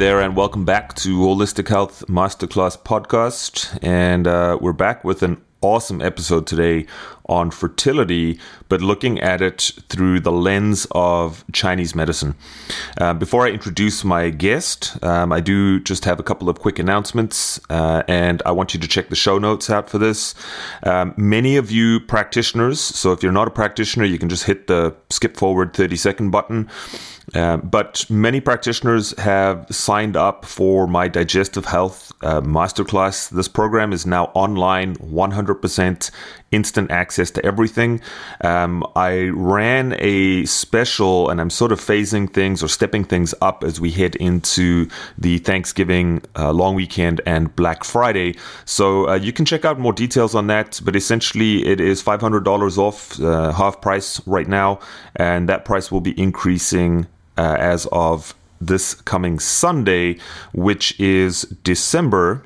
There, and welcome back to Holistic Health Masterclass Podcast. And uh, we're back with an awesome episode today on fertility, but looking at it through the lens of Chinese medicine. Uh, before I introduce my guest, um, I do just have a couple of quick announcements, uh, and I want you to check the show notes out for this. Um, many of you practitioners, so if you're not a practitioner, you can just hit the skip forward 30 second button. Uh, but many practitioners have signed up for my digestive health uh, masterclass. This program is now online, 100% instant access to everything. Um, I ran a special, and I'm sort of phasing things or stepping things up as we head into the Thanksgiving uh, long weekend and Black Friday. So uh, you can check out more details on that. But essentially, it is $500 off, uh, half price right now, and that price will be increasing uh, as of this coming Sunday, which is December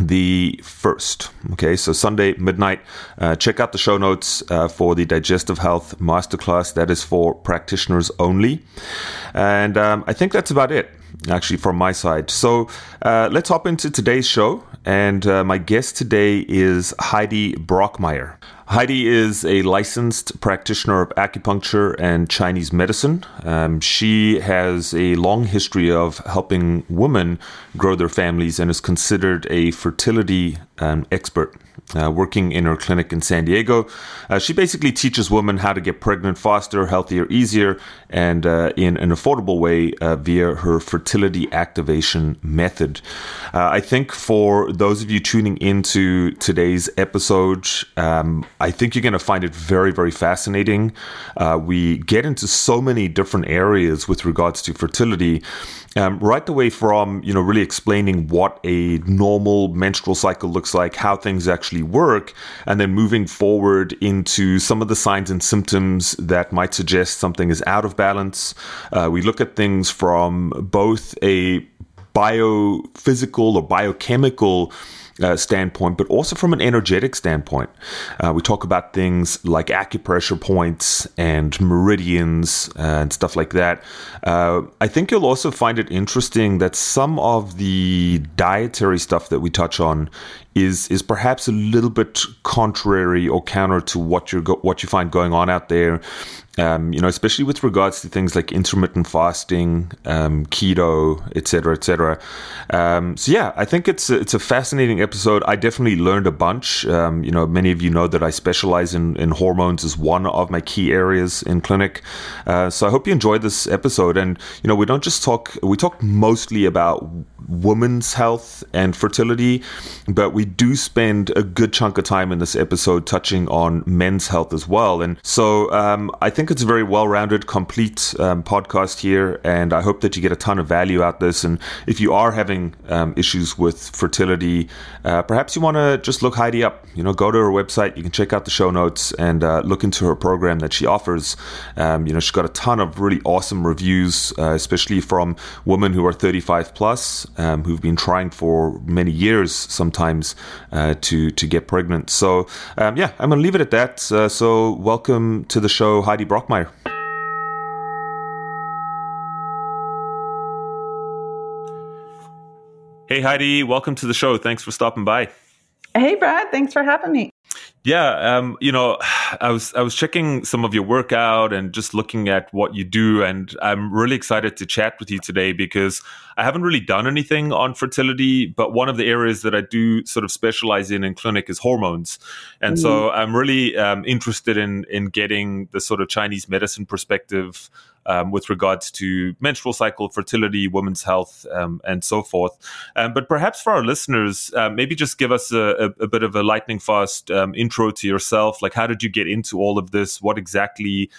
the 1st. Okay, so Sunday midnight. Uh, check out the show notes uh, for the Digestive Health Masterclass. That is for practitioners only. And um, I think that's about it, actually, from my side. So uh, let's hop into today's show. And uh, my guest today is Heidi Brockmeyer. Heidi is a licensed practitioner of acupuncture and Chinese medicine. Um, she has a long history of helping women grow their families and is considered a fertility um, expert uh, working in her clinic in San Diego. Uh, she basically teaches women how to get pregnant faster, healthier, easier, and uh, in an affordable way uh, via her fertility activation method. Uh, I think for those of you tuning into today's episode, um, I think you're going to find it very, very fascinating. Uh, we get into so many different areas with regards to fertility. Um, right the way from you know really explaining what a normal menstrual cycle looks like, how things actually work, and then moving forward into some of the signs and symptoms that might suggest something is out of balance. Uh, we look at things from both a biophysical or biochemical uh, standpoint, but also from an energetic standpoint. Uh, we talk about things like acupressure points and meridians uh, and stuff like that. Uh, I think you'll also find it interesting that some of the dietary stuff that we touch on is is perhaps a little bit contrary or counter to what you what you find going on out there. Um, you know, especially with regards to things like intermittent fasting, um, keto, etc., etc. Um, so yeah, I think it's a, it's a fascinating episode. I definitely learned a bunch. Um, you know, many of you know that I specialize in, in hormones as one of my key areas in clinic. Uh, so I hope you enjoyed this episode. And you know, we don't just talk; we talk mostly about women's health and fertility, but we do spend a good chunk of time in this episode touching on men's health as well. And so um, I think it's a very well rounded, complete um, podcast here, and I hope that you get a ton of value out this. And if you are having um, issues with fertility, uh, perhaps you want to just look Heidi up. You know, go to her website, you can check out the show notes and uh, look into her program that she offers. Um, you know, she's got a ton of really awesome reviews, uh, especially from women who are 35 plus um, who've been trying for many years sometimes uh, to to get pregnant. So um, yeah, I'm gonna leave it at that. Uh, so welcome to the show, Heidi Brockmeyer. Hey Heidi, welcome to the show. Thanks for stopping by. Hey Brad, thanks for having me. Yeah, um, you know, I was I was checking some of your workout and just looking at what you do, and I'm really excited to chat with you today because I haven't really done anything on fertility, but one of the areas that I do sort of specialize in in clinic is hormones, and mm-hmm. so I'm really um, interested in in getting the sort of Chinese medicine perspective um, with regards to menstrual cycle, fertility, women's health, um, and so forth. Um, but perhaps for our listeners, uh, maybe just give us a, a, a, bit of a lightning fast um, intro to yourself. Like, how did you get into all of this? What exactly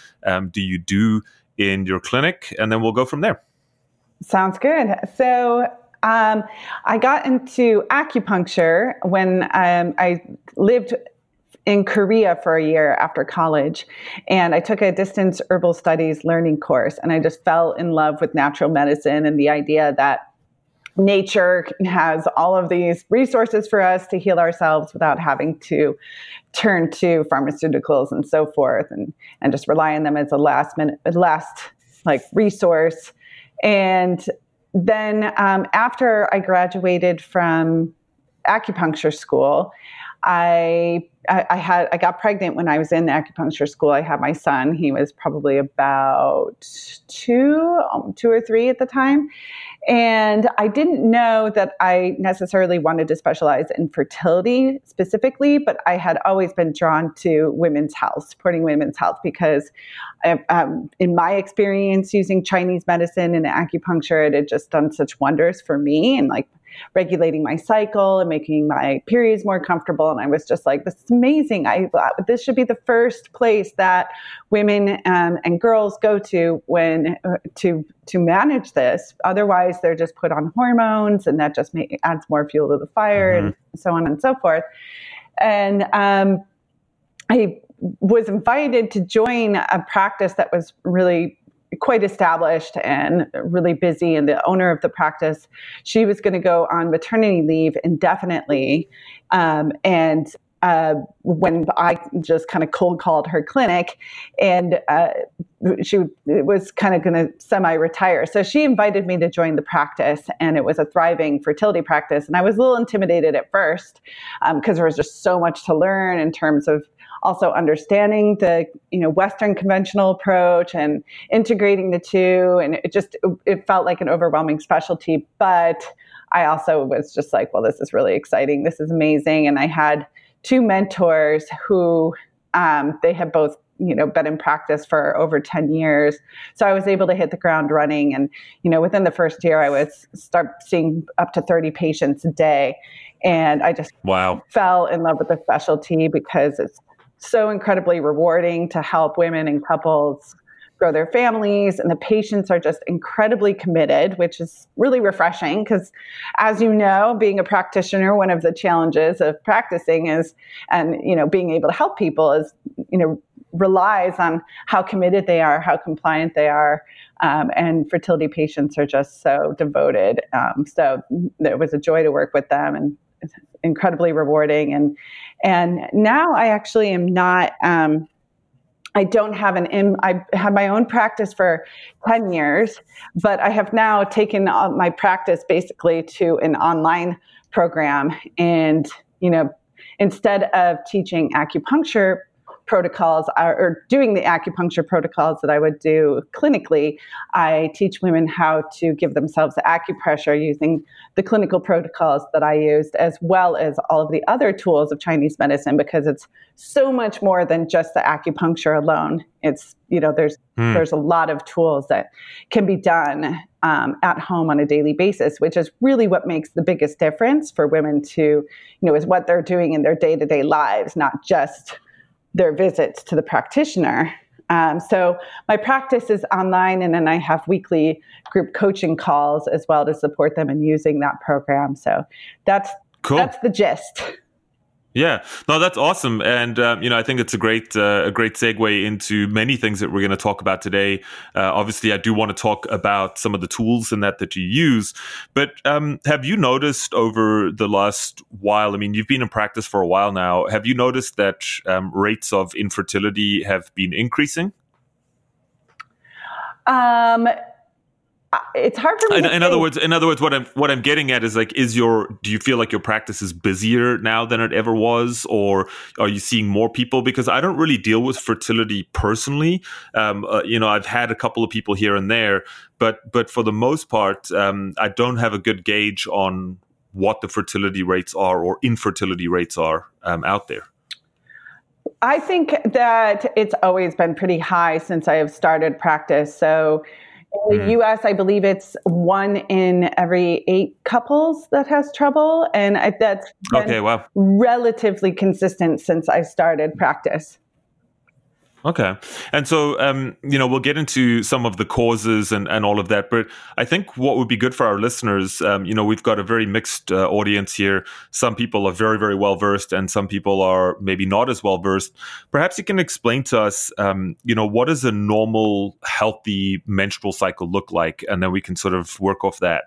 do you do in your clinic? And then we'll go from there. Sounds good. So, um, I got into acupuncture when um, I lived in Korea for a year after college. And I took a distance herbal studies learning course. And I just fell in love with natural medicine and the idea that nature has all of these resources for us to heal ourselves without having to turn to pharmaceuticals and so forth and, and just rely on them as a last minute last like resource and then um, after I graduated from acupuncture school, I, I, I had I got pregnant when I was in acupuncture school. I had my son. He was probably about two, um, two or three at the time, and I didn't know that I necessarily wanted to specialize in fertility specifically, but I had always been drawn to women's health, supporting women's health, because I, um, in my experience using Chinese medicine and acupuncture, it had just done such wonders for me and like regulating my cycle and making my periods more comfortable. And I was just like, this is amazing. I this should be the first place that women um, and girls go to when uh, to to manage this. Otherwise, they're just put on hormones, and that just may, adds more fuel to the fire, mm-hmm. and so on and so forth. And um, I was invited to join a practice that was really quite established and really busy and the owner of the practice she was going to go on maternity leave indefinitely um, and uh, when I just kind of cold called her clinic, and uh, she was kind of going to semi retire. So she invited me to join the practice, and it was a thriving fertility practice. And I was a little intimidated at first because um, there was just so much to learn in terms of also understanding the you know Western conventional approach and integrating the two, and it just it felt like an overwhelming specialty. But I also was just like, well, this is really exciting. This is amazing, and I had two mentors who um, they had both you know been in practice for over 10 years. So i was able to hit the ground running. And you know within the first year i was start seeing up to 30 patients a day. And i just wow. fell in love with the specialty because it's so incredibly rewarding to help women and couples grow their families and the patients are just incredibly committed which is really refreshing because as you know being a practitioner one of the challenges of practicing is and you know being able to help people is you know relies on how committed they are how compliant they are um, and fertility patients are just so devoted um, so it was a joy to work with them and incredibly rewarding. And and now I actually am not. Um, I don't have an in, I had my own practice for 10 years, but I have now taken my practice basically to an online program. And, you know, instead of teaching acupuncture protocols are, or doing the acupuncture protocols that I would do clinically, I teach women how to give themselves acupressure using the clinical protocols that I used, as well as all of the other tools of Chinese medicine, because it's so much more than just the acupuncture alone. It's you know there's mm. there's a lot of tools that can be done um, at home on a daily basis, which is really what makes the biggest difference for women to you know is what they're doing in their day to day lives, not just their visits to the practitioner. Um, so my practice is online, and then I have weekly group coaching calls as well to support them in using that program. So that's cool. that's the gist. Yeah, no, that's awesome, and um, you know, I think it's a great uh, a great segue into many things that we're going to talk about today. Uh, obviously, I do want to talk about some of the tools and that that you use, but um, have you noticed over the last while? I mean, you've been in practice for a while now. Have you noticed that um, rates of infertility have been increasing? Um, it's hard for me. In, in other words, in other words, what I'm what I'm getting at is like, is your do you feel like your practice is busier now than it ever was, or are you seeing more people? Because I don't really deal with fertility personally. Um, uh, you know, I've had a couple of people here and there, but but for the most part, um, I don't have a good gauge on what the fertility rates are or infertility rates are um, out there. I think that it's always been pretty high since I have started practice. So in the mm. US, I believe it's one in every eight couples that has trouble. And I, that's okay, wow. relatively consistent since I started practice. Okay. And so, um, you know, we'll get into some of the causes and, and all of that. But I think what would be good for our listeners, um, you know, we've got a very mixed uh, audience here. Some people are very, very well versed, and some people are maybe not as well versed. Perhaps you can explain to us, um, you know, what does a normal, healthy menstrual cycle look like? And then we can sort of work off that.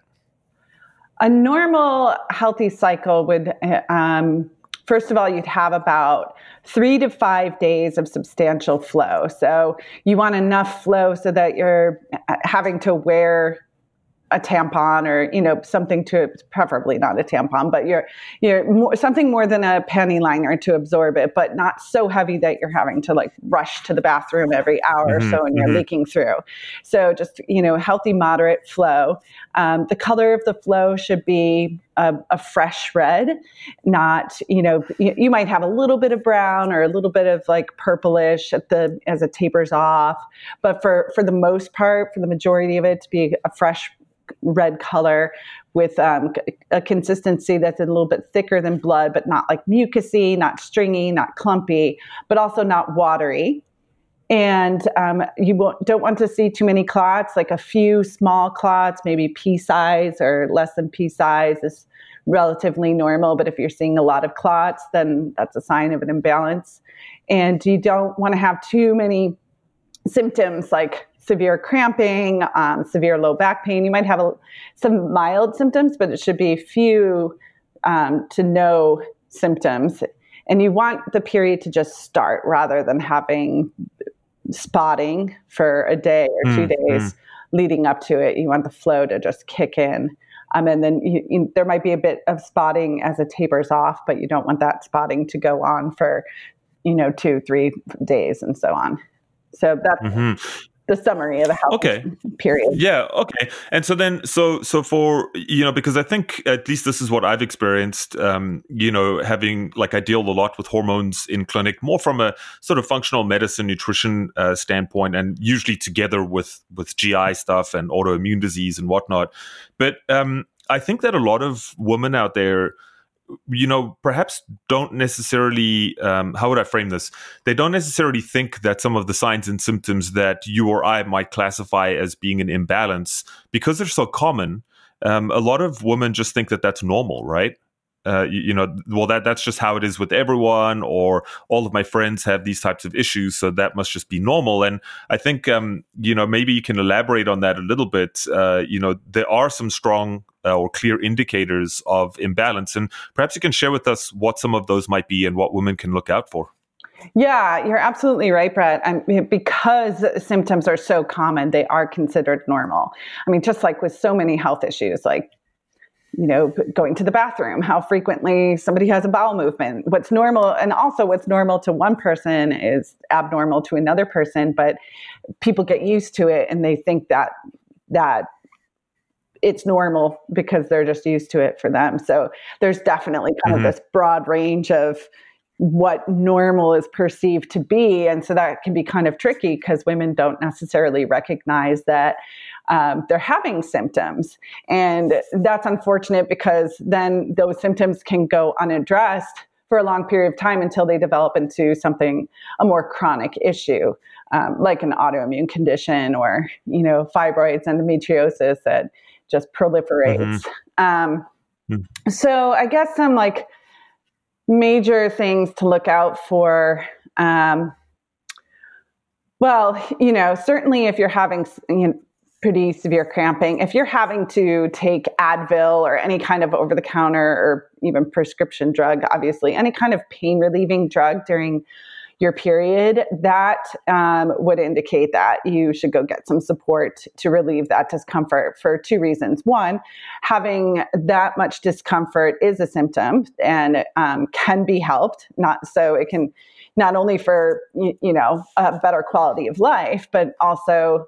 A normal, healthy cycle would. Um, first of all, you'd have about three to five days of substantial flow. So you want enough flow so that you're uh, having to wear a tampon or you know something to preferably not a tampon but you're you're more, something more than a panty liner to absorb it but not so heavy that you're having to like rush to the bathroom every hour mm-hmm, or so and you're mm-hmm. leaking through so just you know healthy moderate flow um, the color of the flow should be a, a fresh red not you know you, you, might have a little bit of brown or a little bit of like purplish at the as it tapers off but for for the most part for the majority of it to be a fresh red color with um, a consistency that's a little bit thicker than blood, but not like mucousy, not stringy, not clumpy, but also not watery. And um, you don't want to see too many clots, like a few small clots, maybe pea size or less than pea size is relatively normal. But if you're seeing a lot of clots, then that's a sign of an imbalance. And you don't want to have too many symptoms like severe cramping, um, severe low back pain. You might have a, some mild symptoms, but it should be few um, to no symptoms. And you want the period to just start rather than having spotting for a day or two mm, days mm. leading up to it. You want the flow to just kick in. Um, and then you, you, there might be a bit of spotting as it tapers off, but you don't want that spotting to go on for, you know, two, three days and so on. So that's mm-hmm the summary of a health okay. period. Yeah, okay. And so then, so so for you know, because I think at least this is what I've experienced. Um, you know, having like I deal a lot with hormones in clinic, more from a sort of functional medicine, nutrition uh, standpoint, and usually together with with GI stuff and autoimmune disease and whatnot. But um, I think that a lot of women out there you know, perhaps don't necessarily, um, how would I frame this? They don't necessarily think that some of the signs and symptoms that you or I might classify as being an imbalance, because they're so common, um, a lot of women just think that that's normal, right? Uh, you, you, know, well, that that's just how it is with everyone, or all of my friends have these types of issues, so that must just be normal. And I think, um, you know, maybe you can elaborate on that a little bit. Uh, you know, there are some strong uh, or clear indicators of imbalance, and perhaps you can share with us what some of those might be and what women can look out for. Yeah, you're absolutely right, Brett. I mean, because symptoms are so common, they are considered normal. I mean, just like with so many health issues, like you know, going to the bathroom, how frequently somebody has a bowel movement. What's normal, and also what's normal to one person is abnormal to another person, but people get used to it and they think that that it's normal because they're just used to it for them. So there's definitely kind mm-hmm. of this broad range of what normal is perceived to be. And so that can be kind of tricky because women don't necessarily recognize that um, they're having symptoms. And that's unfortunate because then those symptoms can go unaddressed for a long period of time until they develop into something, a more chronic issue. Um, like an autoimmune condition or you know fibroids endometriosis that just proliferates mm-hmm. um, mm-hmm. so i guess some like major things to look out for um, well you know certainly if you're having you know, pretty severe cramping. If you're having to take Advil or any kind of over the counter or even prescription drug, obviously, any kind of pain relieving drug during your period, that um, would indicate that you should go get some support to relieve that discomfort for two reasons. One, having that much discomfort is a symptom and um, can be helped, not so it can not only for you, you know a better quality of life, but also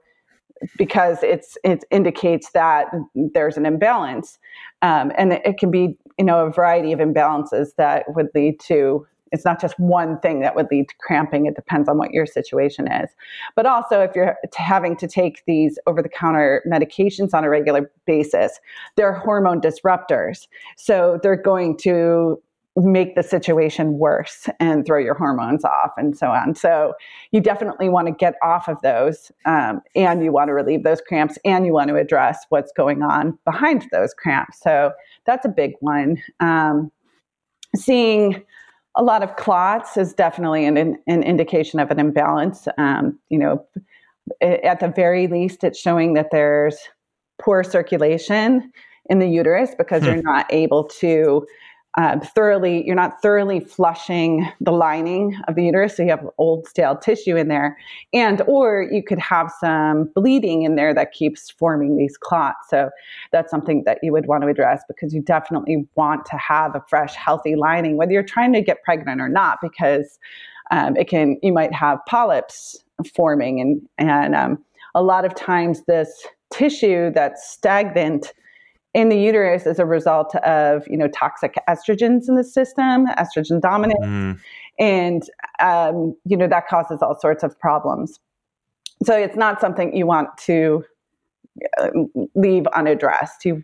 because it's it indicates that there's an imbalance, um, and it can be you know a variety of imbalances that would lead to. It's not just one thing that would lead to cramping. It depends on what your situation is. But also, if you're having to take these over the counter medications on a regular basis, they're hormone disruptors. So they're going to make the situation worse and throw your hormones off and so on. So you definitely want to get off of those um, and you want to relieve those cramps and you want to address what's going on behind those cramps. So that's a big one. Um, seeing a lot of clots is definitely an, an indication of an imbalance. Um, you know, at the very least, it's showing that there's poor circulation in the uterus because hmm. you're not able to uh, thoroughly you're not thoroughly flushing the lining of the uterus so you have old stale tissue in there. And or you could have some bleeding in there that keeps forming these clots. So that's something that you would want to address because you definitely want to have a fresh healthy lining whether you're trying to get pregnant or not because um, it can you might have polyps forming. And and um, a lot of times this tissue that's stagnant in the uterus as a result of you know toxic estrogens in the system, estrogen dominant, mm. and um, you know that causes all sorts of problems. So it's not something you want to uh, leave unaddressed. You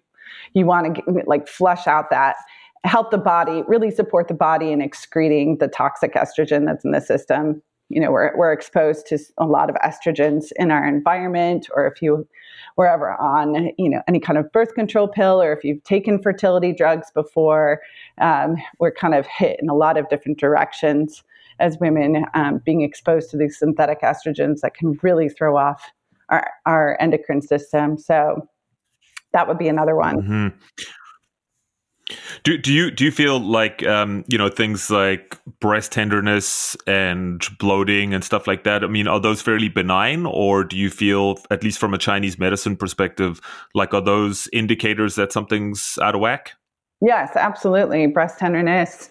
you want to like flush out that help the body really support the body in excreting the toxic estrogen that's in the system you know we're, we're exposed to a lot of estrogens in our environment or if you were ever on you know any kind of birth control pill or if you've taken fertility drugs before um, we're kind of hit in a lot of different directions as women um, being exposed to these synthetic estrogens that can really throw off our, our endocrine system so that would be another one mm-hmm. Do do you do you feel like um, you know things like breast tenderness and bloating and stuff like that? I mean, are those fairly benign, or do you feel, at least from a Chinese medicine perspective, like are those indicators that something's out of whack? Yes, absolutely. Breast tenderness,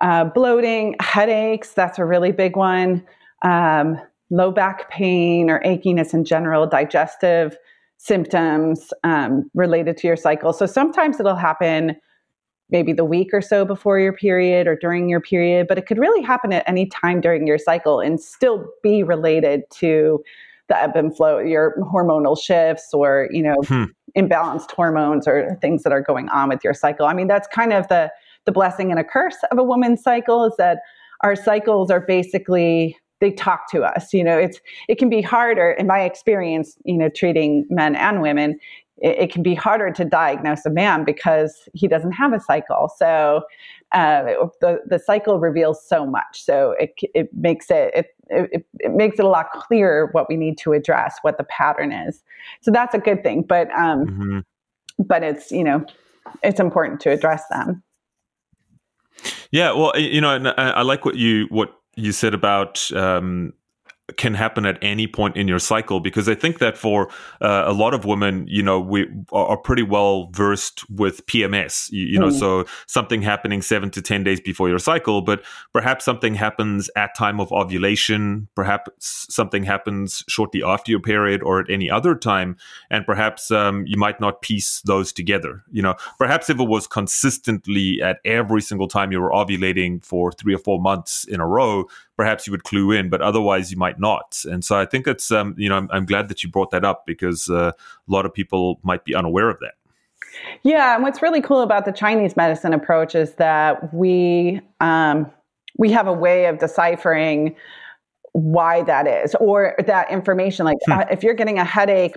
uh, bloating, headaches. That's a really big one. Um, low back pain or achiness in general, digestive symptoms um, related to your cycle. So sometimes it'll happen maybe the week or so before your period or during your period, but it could really happen at any time during your cycle and still be related to the ebb and flow, your hormonal shifts or, you know, hmm. imbalanced hormones or things that are going on with your cycle. I mean, that's kind of the the blessing and a curse of a woman's cycle is that our cycles are basically they talk to us you know it's it can be harder in my experience you know treating men and women it, it, can be harder to diagnose a man because he doesn't have a cycle. So uh, the the cycle reveals so much. So it it makes it, it it, it makes it a lot clearer what we need to address, what the pattern is. So that's a good thing. But um, mm-hmm. but it's you know it's important to address them. Yeah, well, you know, I, I like what you what you said about um, can happen at any point in your cycle because I think that for uh, a lot of women, you know, we are pretty well versed with PMS, you, you know, mm. so something happening seven to 10 days before your cycle, but perhaps something happens at time of ovulation, perhaps something happens shortly after your period or at any other time. And perhaps um, you might not piece those together, you know, perhaps if it was consistently at every single time you were ovulating for three or four months in a row, perhaps you would clue in, but otherwise you might not. And so I think it's, um, you know, I'm, I'm, glad that you brought that up because uh, a lot of people might be unaware of that. Yeah, and what's really cool about the Chinese medicine approach is that we um, we have a way of deciphering why that is or that information like hmm. uh, if you're getting a headache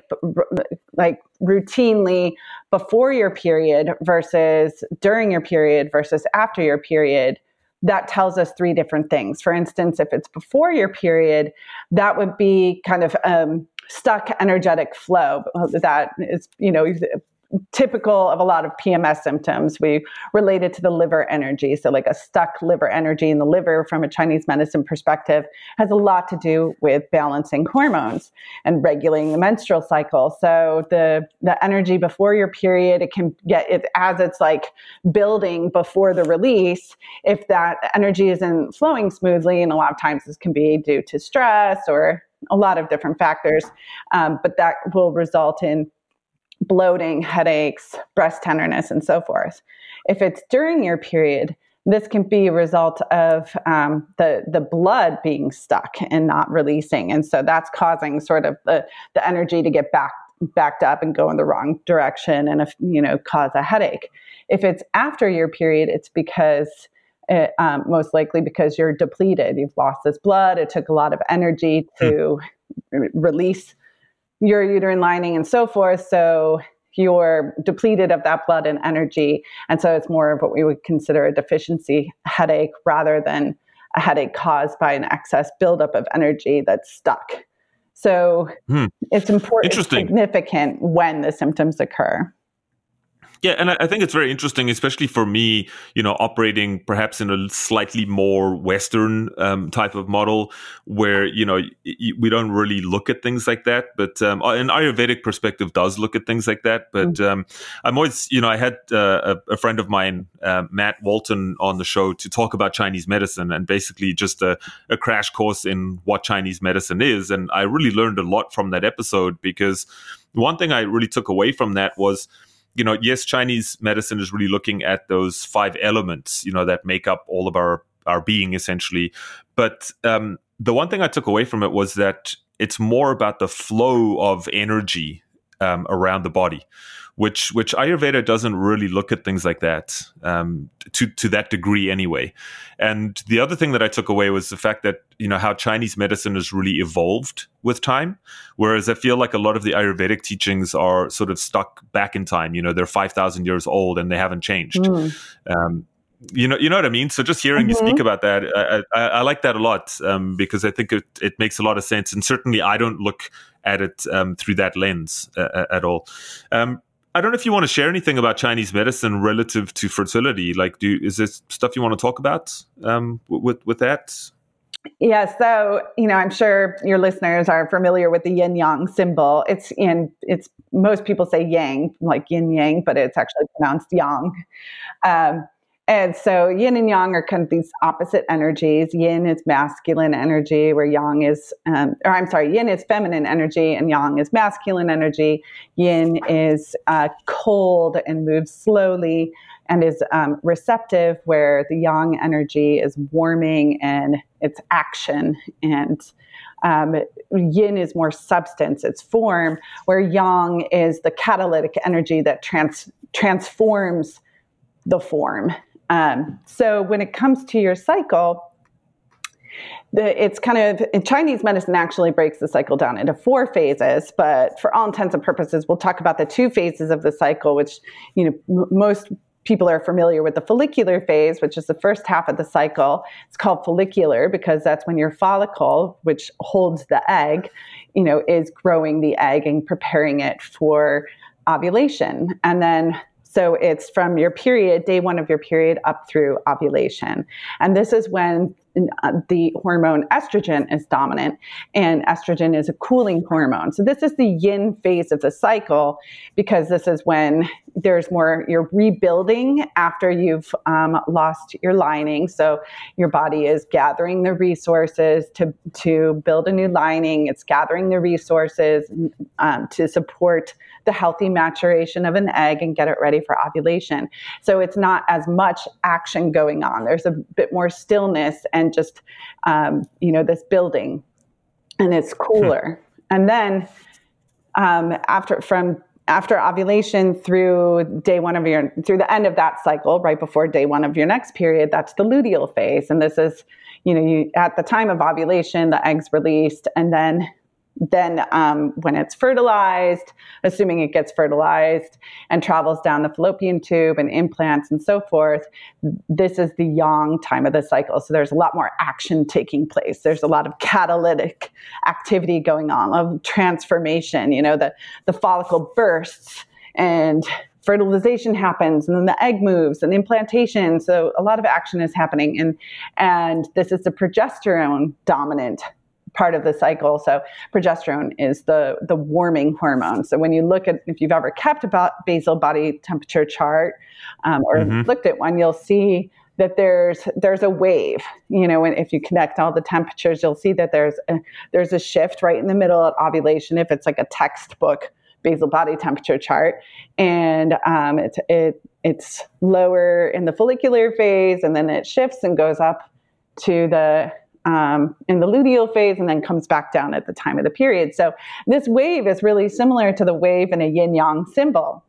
like routinely before your period versus during your period versus after your period that tells us three different things. For instance, if it's before your period, that would be kind of um, stuck energetic flow. That is, you know, typical of a lot of PMS symptoms. We relate it to the liver energy. So, like a stuck liver energy in the liver from a Chinese medicine perspective has a lot to do with balancing hormones and regulating the menstrual cycle. So, the, the energy before your period, it can get it as it's like building before the release. If that energy isn't flowing smoothly, and a lot of times this can be due to stress or a lot of different factors, um, but that will result in bloating, headaches, breast tenderness, and so forth. If it's during your period, this can be a result of um, the the blood being stuck and not releasing, and so that's causing sort of the the energy to get back backed up and go in the wrong direction, and if you know cause a headache. If it's after your period, it's because it, um, most likely because you're depleted. You've lost this blood. It took a lot of energy to mm. release your uterine lining and so forth. So you're depleted of that blood and energy. And so it's more of what we would consider a deficiency headache rather than a headache caused by an excess buildup of energy that's stuck. So hmm. it's important, it's significant when the symptoms occur. Yeah, and I think it's very interesting, especially for me, you know, operating perhaps in a slightly more Western um, type of model where, you know, we don't really look at things like that. But um, an Ayurvedic perspective does look at things like that. But mm-hmm. um, I'm always, you know, I had uh, a, a, friend of mine, uh, Matt Walton, on the show to talk about Chinese medicine and basically just a, a crash course in what Chinese medicine is. And I really learned a lot from that episode because one thing I really took away from that was, you know, yes, Chinese medicine is really looking at those five elements, you know, that make up all of our our being essentially. But um, the one thing I took away from it was that it's more about the flow of energy um, around the body which which Ayurveda doesn't really look at things like that um, to to that degree anyway. And the other thing that I took away was the fact that you know how Chinese medicine has really evolved with time, whereas I feel like a lot of the Ayurvedic teachings are sort of stuck back in time. You know, they're five thousand years old and they haven't changed. Mm. Um, you know, you know what I mean. So just hearing mm-hmm. you speak mm-hmm. about that, I, I, I like that a lot um, because I think it, it makes a lot of sense. And certainly, I don't look at it um, through that lens uh, at all. Um, I don't know if you want to share anything about Chinese medicine relative to fertility. Like, do is there stuff you want to talk about um, with with that? Yeah, so you know, I'm sure your listeners are familiar with the yin yang symbol. It's in it's most people say yang, like yin yang, but it's actually pronounced yang. Um, and so yin and yang are kind of these opposite energies. Yin is masculine energy, where yang is, um, or I'm sorry, yin is feminine energy and yang is masculine energy. Yin is uh, cold and moves slowly and is um, receptive, where the yang energy is warming and it's action. And um, yin is more substance, it's form, where yang is the catalytic energy that trans- transforms the form um, so when it comes to your cycle, the, it's kind of Chinese medicine actually breaks the cycle down into four phases, but for all intents and purposes, we'll talk about the two phases of the cycle, which you know m- most people are familiar with the follicular phase, which is the first half of the cycle. It's called follicular because that's when your follicle, which holds the egg, you know, is growing the egg and preparing it for ovulation. And then so it's from your period, day one of your period, up through ovulation. And this is when the hormone estrogen is dominant, and estrogen is a cooling hormone. So, this is the yin phase of the cycle because this is when there's more, you're rebuilding after you've um, lost your lining. So, your body is gathering the resources to, to build a new lining, it's gathering the resources um, to support the healthy maturation of an egg and get it ready for ovulation. So, it's not as much action going on, there's a bit more stillness and just um, you know this building. And it's cooler. Hmm. and then um, after from after ovulation through day one of your through the end of that cycle right before day one of your next period that's the luteal phase. And this is you know you at the time of ovulation the eggs released. And then then um, when it's fertilized assuming it gets fertilized and travels down the fallopian tube and implants and so forth this is the yang time of the cycle. So there's a lot more action taking place. There's a lot of catalytic activity going on of transformation you know the, the follicle bursts and fertilization happens and then the egg moves and implantation so a lot of action is happening. And and this is the progesterone dominant part of the cycle. So progesterone is the the warming hormone. So when you look at if you've ever kept a basal body temperature chart um, or mm-hmm. looked at one, you'll see that there's there's a wave. You know, and if you connect all the temperatures, you'll see that there's a, there's a shift right in the middle of ovulation. If it's like a textbook basal body temperature chart, and um, it's it it's lower in the follicular phase, and then it shifts and goes up to the um, in the luteal phase and then comes back down at the time of the period. So this wave is really similar to the wave in a yin yang symbol.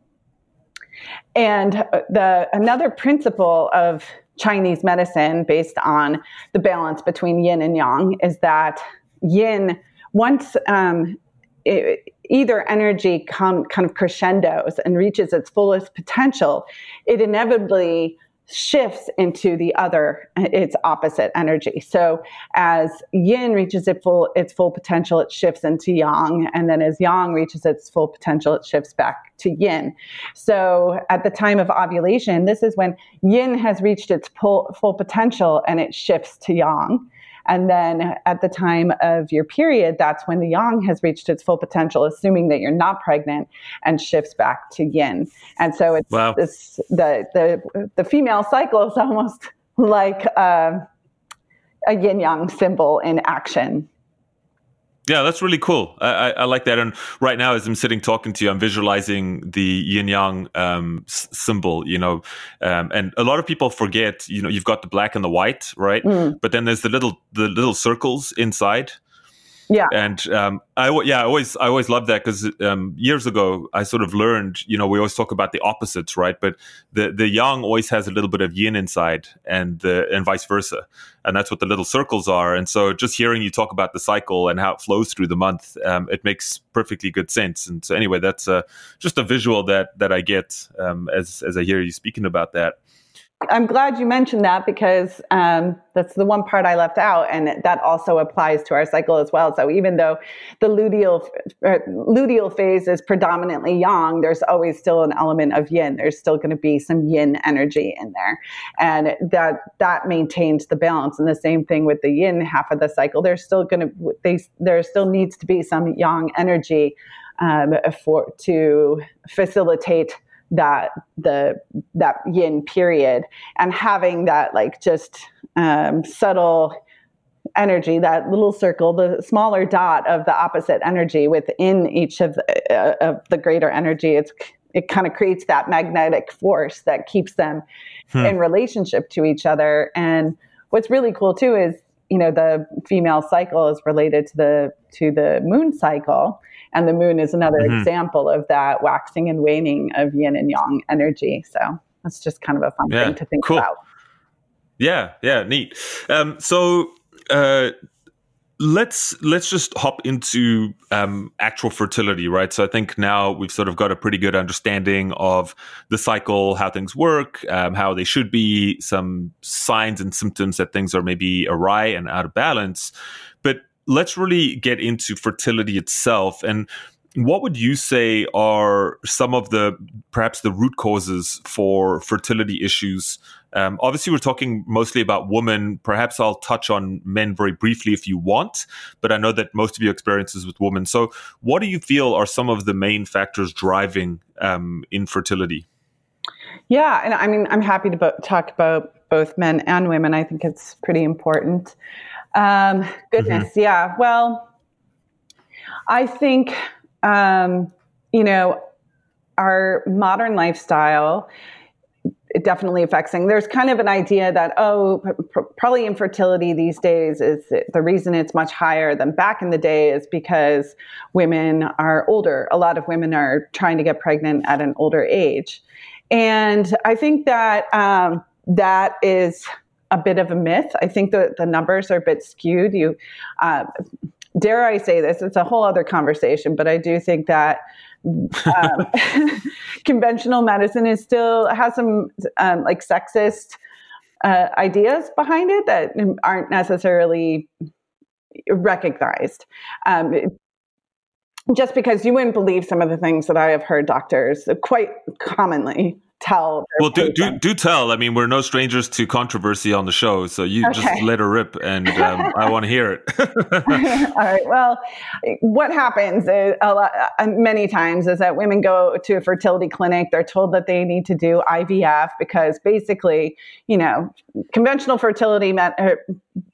And uh, the another principle of Chinese medicine based on the balance between yin and yang is that yin once um, it, either energy come kind of crescendos and reaches its fullest potential, it inevitably shifts into the other its opposite energy. So as yin reaches its full its full potential it shifts into yang. And then as yang reaches its full potential it shifts back to yin. So at the time of ovulation this is when yin has reached its full, full potential and it shifts to yang and then at the time of your period, that's when the yang has reached its full potential, assuming that you're not pregnant, and shifts back to yin. And so it's, wow. it's the, the, the female cycle is almost like uh, a yin yang symbol in action. Yeah, that's really cool. I, I, I, like that. And right now, as I'm sitting talking to you, I'm visualizing the yin yang um, s- symbol. You know, um, and a lot of people forget. You know, you've got the black and the white, right? Mm. But then there's the little the little circles inside. Yeah. And um, I yeah, I always I always loved that because um, years ago I sort of learned, you know, we always talk about the opposites, right? But the the yang always has a little bit of yin inside, and the and vice versa, and that's what the little circles are. And so just hearing you talk about the cycle and how it flows through the month, um, it makes perfectly good sense. And so anyway, that's uh, just a visual that that I get um, as as I hear you speaking about that. I'm glad you mentioned that because um, that's the one part I left out, and that also applies to our cycle as well. So even though the luteal uh, luteal phase is predominantly yang, there's always still an element of yin. There's still going to be some yin energy in there, and that that maintains the balance. And the same thing with the yin half of the cycle. There's still going to they, there still needs to be some yang energy um, for to facilitate that the that yin period and having that like just um, subtle energy that little circle the smaller dot of the opposite energy within each of the, uh, of the greater energy it's it kind of creates that magnetic force that keeps them hmm. in relationship to each other and what's really cool too is you know the female cycle is related to the to the moon cycle and the moon is another mm-hmm. example of that waxing and waning of yin and yang energy. So that's just kind of a fun yeah, thing to think cool. about. Yeah, yeah, neat. Um, so uh, let's let's just hop into um, actual fertility, right? So I think now we've sort of got a pretty good understanding of the cycle, how things work, um, how they should be, some signs and symptoms that things are maybe awry and out of balance. Let's really get into fertility itself. And what would you say are some of the perhaps the root causes for fertility issues? Um, obviously we're talking mostly about women. Perhaps i'll touch on men very briefly if you want but i know that most of your experiences with women. So what do you feel are some of the main factors driving um, infertility? Yeah and i mean i'm happy to bo- talk about both men and women. I think it's pretty important um, goodness, mm-hmm. yeah. Well, I think, um, you know, our modern lifestyle it definitely affects things. There's kind of an idea that oh, pr- probably infertility these days is the reason it's much higher than back in the day is because women are older. A lot of women are trying to get pregnant at an older age, and I think that um, that is a bit of a myth. I think the, the numbers are a bit skewed. You, uh, dare I say this? It's a whole other conversation, but I do think that um, conventional medicine is still has some um, like sexist uh, ideas behind it that aren't necessarily recognized. Um, just because you wouldn't believe some of the things that I have heard doctors quite commonly tell. Well, do, do, do tell. I mean, we're no strangers to controversy on the show, so you okay. just let her rip, and um, I want to hear it. All right. Well, what happens is a lot, uh, many times is that women go to a fertility clinic. They're told that they need to do IVF because basically, you know, conventional fertility met,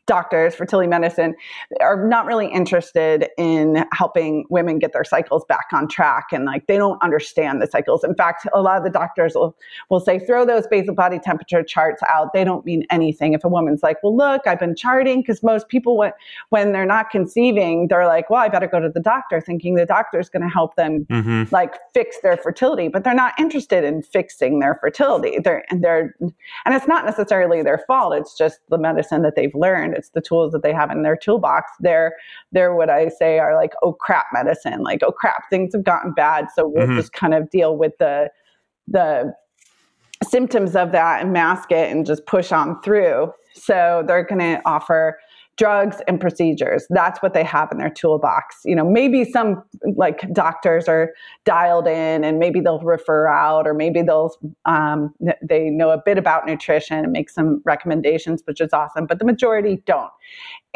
doctors, fertility medicine, are not really interested in helping women get their cycles back on track. And like they don't understand the cycles. In fact, a lot of the doctors will, will say, throw those basal body temperature charts out. They don't mean anything. If a woman's like, well, look, I've been charting, because most people, when, when they're not conceiving, they're like, well, I better go to the doctor, thinking the doctor's going to help them mm-hmm. like fix their fertility. But they're not interested in fixing their fertility. They're, and they're, and it's not necessarily their fault. It's just the medicine that they've learned it's the tools that they have in their toolbox. They're they're what I say are like oh crap medicine. Like oh crap, things have gotten bad, so we'll mm-hmm. just kind of deal with the the symptoms of that and mask it and just push on through. So they're going to offer drugs and procedures. That's what they have in their toolbox. You know, maybe some like doctors are dialed in and maybe they'll refer out or maybe they'll um, they know a bit about nutrition and make some recommendations, which is awesome. But the majority don't.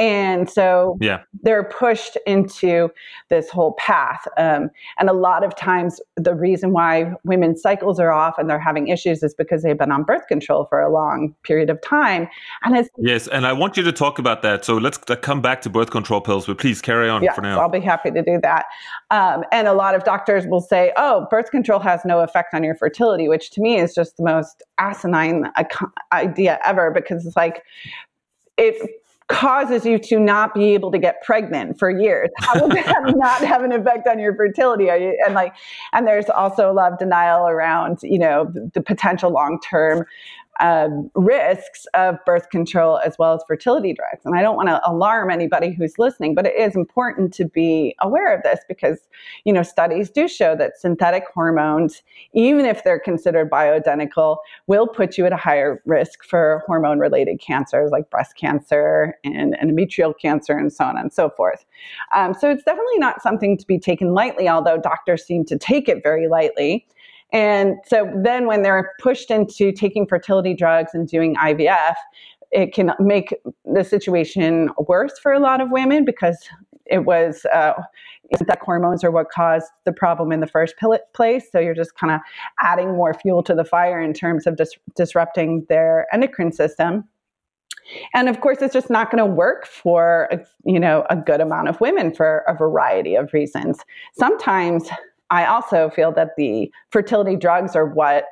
And so yeah. they're pushed into this whole path. Um, and a lot of times, the reason why women's cycles are off and they're having issues is because they've been on birth control for a long period of time. And it's yes, and I want you to talk about that. So let's come back to birth control pills, but please carry on yes, for now. I'll be happy to do that. Um, and a lot of doctors will say, "Oh, birth control has no effect on your fertility," which to me is just the most asinine idea ever because it's like it causes you to not be able to get pregnant for years. How will that not have an effect on your fertility? You, And like, and there's also a lot of denial around, you know, the, the potential long term um, risks of birth control as well as fertility drugs. And I don't want to alarm anybody who's listening, but it is important to be aware of this because, you know, studies do show that synthetic hormones, even if they're considered bioidentical, will put you at a higher risk for hormone related cancers like breast cancer and endometrial cancer and so on and so forth. Um, so it's definitely not something to be taken lightly, although doctors seem to take it very lightly. And so then when they're pushed into taking fertility drugs and doing IVF, it can make the situation worse for a lot of women because it was uh, that hormones are what caused the problem in the first place. So you're just kind of adding more fuel to the fire in terms of dis- disrupting their endocrine system. And of course, it's just not going to work for you know a good amount of women for a variety of reasons. Sometimes I also feel that the fertility drugs are what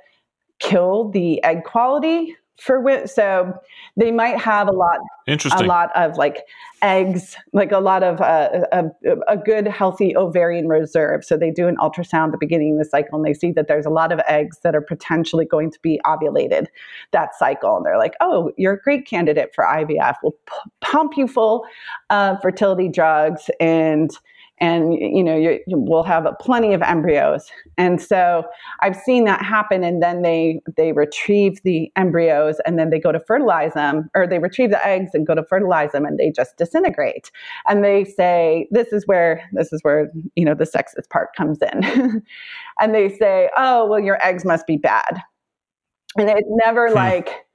kill the egg quality for women. So they might have a lot, Interesting. a lot of like eggs, like a lot of uh, a, a, good healthy ovarian reserve. So they do an ultrasound at the beginning of the cycle and they see that there's a lot of eggs that are potentially going to be ovulated that cycle. And they're like, oh, you're a great candidate for IVF. We'll p- pump you full of fertility drugs and and you know you, we'll have plenty of embryos. And so i've seen that happen and then they they retrieve the embryos and then they go to fertilize them or they retrieve the eggs and go to fertilize them and they just disintegrate. And they say this is where this is where you know the sexist part comes in. And they say oh well your eggs must be bad. And it's never hmm. like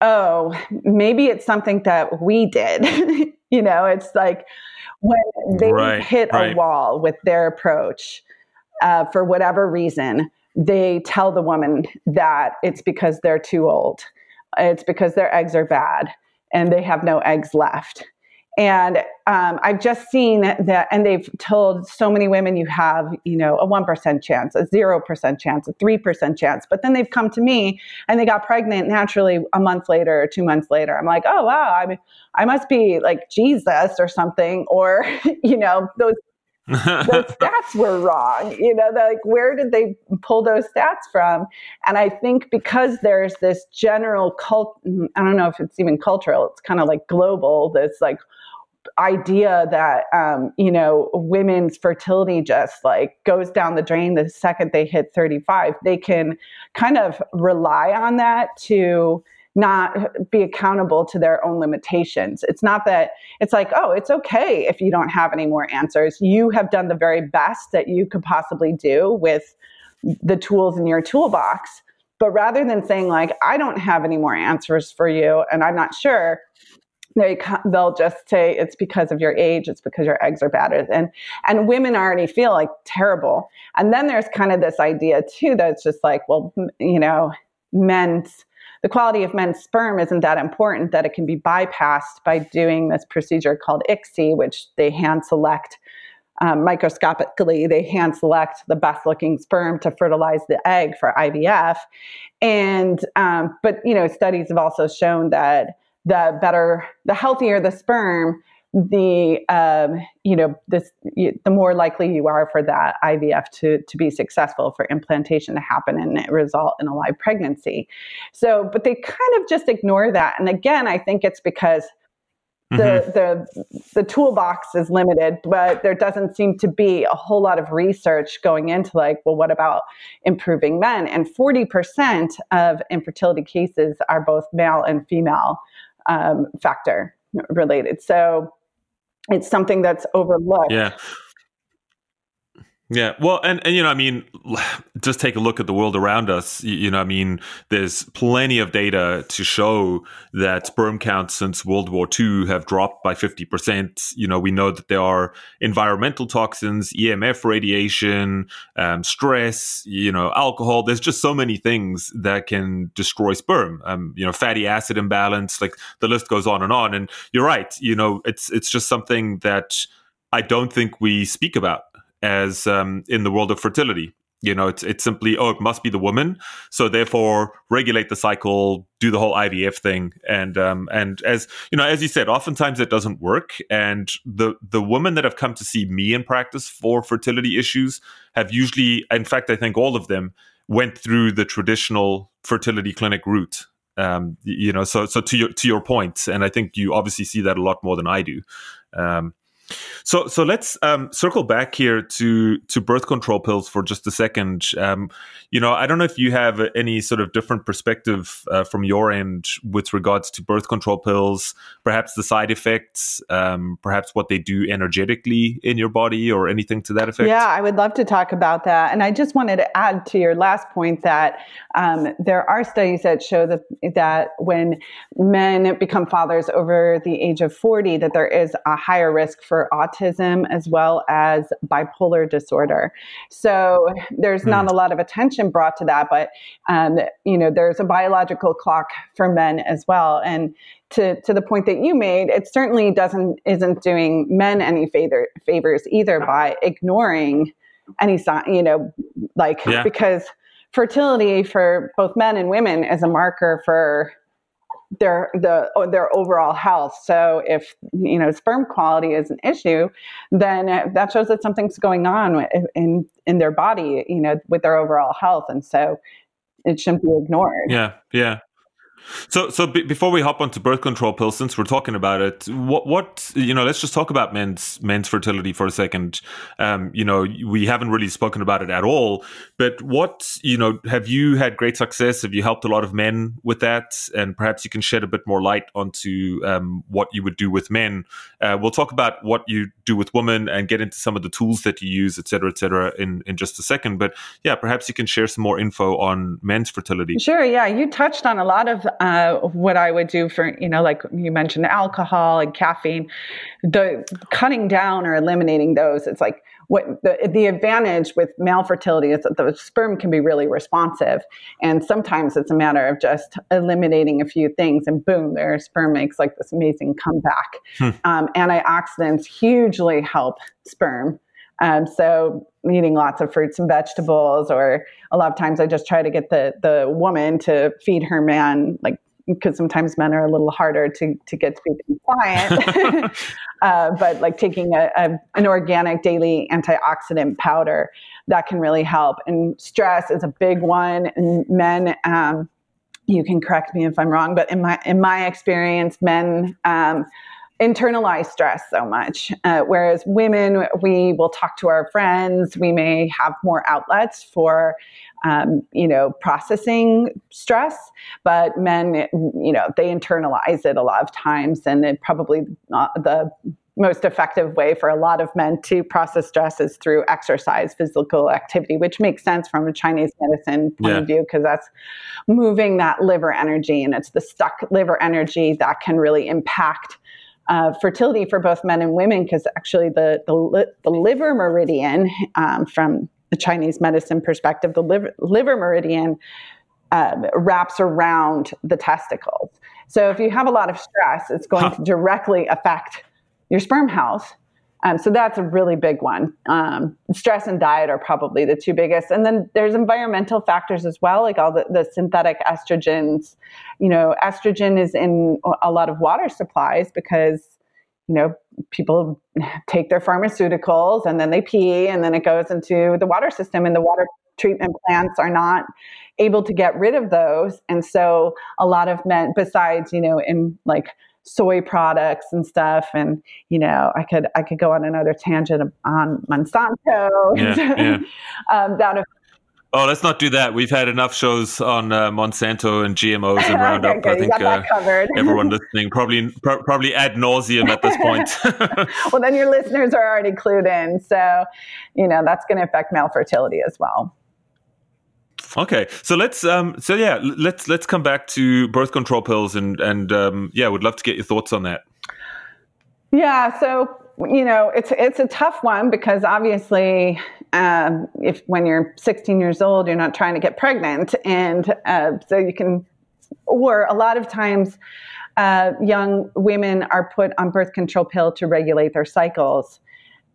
oh maybe it's something that we did you know it's like when they right, hit right. a wall with their approach uh, for whatever reason, they tell the woman that it's because they're too old, it's because their eggs are bad, and they have no eggs left. And um, I've just seen that, and they've told so many women you have, you know, a 1% chance, a 0% chance, a 3% chance. But then they've come to me and they got pregnant naturally a month later or two months later. I'm like, oh, wow, I, I must be like Jesus or something. Or, you know, those those stats were wrong. You know, like where did they pull those stats from? And I think because there's this general cult, I don't know if it's even cultural, it's kind of like global, this like idea that um, you know women's fertility just like goes down the drain the second they hit 35 they can kind of rely on that to not be accountable to their own limitations. It's not that it's like oh it's okay if you don't have any more answers. You have done the very best that you could possibly do with the tools in your toolbox but rather than saying like i don't have any more answers for you and i'm not sure they they'll just say it's because of your age it's because your eggs are bad and and women already feel like terrible. And then there's kind of this idea too that's just like well you know men's the quality of men's sperm isn't that important that it can be bypassed by doing this procedure called ICSI which they hand select um, microscopically they hand select the best looking sperm to fertilize the egg for ivf and um, but you know studies have also shown that the better, the healthier the sperm, the um, you know this the more likely you are for that IVF to to be successful for implantation to happen and result in a live pregnancy. So, but they kind of just ignore that. And again, I think it's because the, mm-hmm. the the toolbox is limited, but there doesn't seem to be a whole lot of research going into like, well, what about improving men? And forty percent of infertility cases are both male and female um, factor related. So it's something that's overlooked. Yeah. Yeah, well, and, and you know, I mean, just take a look at the world around us. You, you, know, I mean, there's plenty of data to show that sperm counts since World War II have dropped by 50%. You know, we know that there are environmental toxins, EMF radiation, um, stress, you know, alcohol. There's just so many things that can destroy sperm. Um, you know, fatty acid imbalance, like the list goes on and on. And you're right. You know, it's it's just something that I don't think we speak about as um, in the world of fertility. You know, it's it's simply oh, it must be the woman, so therefore regulate the cycle, do the whole IVF thing, and um, and as you know, as you said, oftentimes it doesn't work. And the the women that have come to see me in practice for fertility issues have usually, in fact, I think all of them went through the traditional fertility clinic route. Um, you know, so so to your to your point, and I think you obviously see that a lot more than I do. Um, so, so let's um, circle back here to to birth control pills for just a second. Um, you know, I don't know if you have any sort of different perspective uh, from your end with regards to birth control pills, perhaps the side effects, um, perhaps what they do energetically in your body, or anything to that effect. Yeah, I would love to talk about that. And I just wanted to add to your last point that um, there are studies that show that that when men become fathers over the age of forty, that there is a higher risk for for autism as well as bipolar disorder. So there's not hmm. a lot of attention brought to that, but um, you know there's a biological clock for men as well, and to to the point that you made, it certainly doesn't isn't doing men any favor, favors either by ignoring any sign, you know, like yeah. because fertility for both men and women is a marker for their the their overall health. So if you know sperm quality is an issue, then that shows that something's going on in in their body, you know, with their overall health, and so it shouldn't be ignored. Yeah, yeah. So, so b- before we hop onto birth control pills, since we're talking about it, what, what, you know, let's just talk about men's men's fertility for a second. Um, you know, we haven't really spoken about it at all, but what, you know, have you had great success? Have you helped a lot of men with that? And perhaps you can shed a bit more light onto um, what you would do with men. Uh, we'll talk about what you do with women and get into some of the tools that you use, et cetera, et cetera, in in just a second. But yeah, perhaps you can share some more info on men's fertility. Sure. Yeah, you touched on a lot of uh, what I would do for, you know, like you mentioned alcohol and caffeine, the cutting down or eliminating those, it's like what the, the advantage with male fertility is that the sperm can be really responsive. And sometimes it's a matter of just eliminating a few things and boom, their sperm makes like this amazing comeback. Hmm. Um, antioxidants hugely help sperm. Um, so eating lots of fruits and vegetables, or a lot of times I just try to get the the woman to feed her man like because sometimes men are a little harder to, to get to be compliant. uh, but like taking a, a, an organic daily antioxidant powder that can really help. And stress is a big one. And men, um, you can correct me if I'm wrong, but in my in my experience, men um, internalize stress so much. Uh, whereas women, we will talk to our friends, we may have more outlets for, um, you know, processing stress, but men, you know, they internalize it a lot of times, and it probably not the most effective way for a lot of men to process stress is through exercise, physical activity, which makes sense from a Chinese medicine point yeah. of view because that's moving that liver energy and it's the stuck liver energy that can really impact uh, fertility for both men and women because actually the, the, the, liver meridian um, from the Chinese medicine perspective, the liver, liver meridian uh, wraps around the testicles. So if you have a lot of stress, it's going huh. to directly affect your sperm health. Um, so that's a really big one. Um, stress and diet are probably the two biggest. And then there's environmental factors as well, like all the, the synthetic estrogens. You know, estrogen is in a lot of water supplies because, you know, people take their pharmaceuticals and then they pee and then it goes into the water system and the water treatment plants are not able to get rid of those. And so a lot of men, besides, you know, in like soy products and stuff and you know i could i could go on another tangent on monsanto yeah, yeah. um, that Oh, let's not do that. We've had enough shows on uh, Monsanto and GMOs and Roundup. okay, I think uh, everyone listening probably pro- probably ad nauseum at this point. well, then your listeners are already clued in, so you know that's going to affect male fertility as well. Okay, so let's um, so yeah, let's let's come back to birth control pills and and um, yeah, I would love to get your thoughts on that. Yeah, so you know it's it's a tough one because obviously um, if when you're 16 years old you're not trying to get pregnant and uh, so you can or a lot of times uh, young women are put on birth control pill to regulate their cycles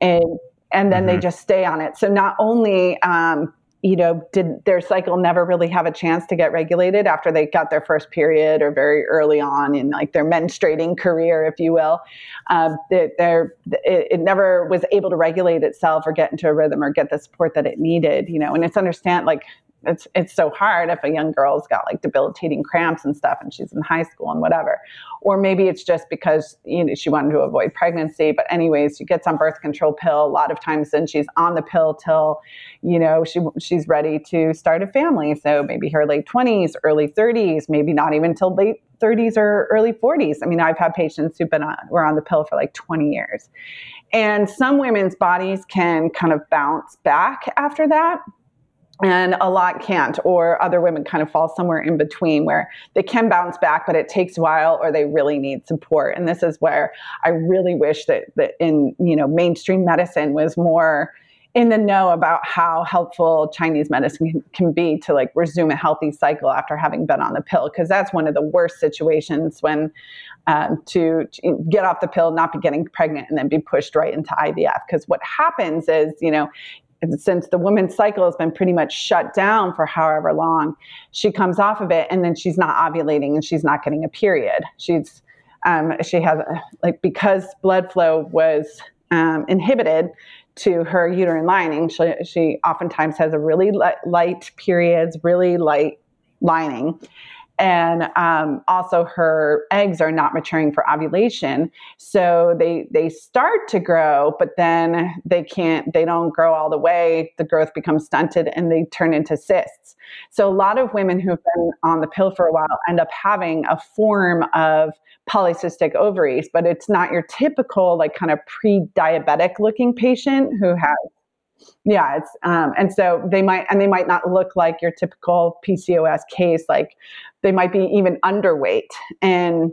and and then mm-hmm. they just stay on it so not only um, you know, did their cycle never really have a chance to get regulated after they got their first period or very early on in like their menstruating career, if you will. Um, it, it never was able to regulate itself or get into a rhythm or get the support that it needed, you know, and it's understand like it's it's so hard if a young girl's got like debilitating cramps and stuff and she's in high school and whatever. Or maybe it's just because you know she wanted to avoid pregnancy. But anyways she gets on birth control pill. A lot of times then she's on the pill till you know she she's ready to start a family. So maybe her late 20s early 30s maybe not even till late 30s or early 40s i mean i've had patients who've been on were on the pill for like 20 years. And some women's bodies can kind of bounce back after that and a lot can't or other women kind of fall somewhere in between where they can bounce back but it takes a while or they really need support and this is where i really wish that, that in you know mainstream medicine was more in the know about how helpful chinese medicine can, be to like resume a healthy cycle after having been on the pill because that's one of the worst situations when um, to, to, get off the pill, not be getting pregnant, and then be pushed right into IVF. Because what happens is, you know, since the woman's cycle has been pretty much shut down for however long, she comes off of it and then she's not ovulating and she's not getting a period. She's um, she has like because blood flow was um, inhibited to her uterine lining. She, she oftentimes has a really light, light periods, really light lining, and um, also her eggs are not maturing for ovulation. So they they start to grow but then they can't they don't grow all the way. The growth becomes stunted and they turn into cysts. So a lot of women who've been on the pill for a while end up having a form of polycystic ovaries but it's not your typical like kind of pre-diabetic looking patient who has yeah it's um, and so they might and they might not look like your typical pcos case like they might be even underweight. And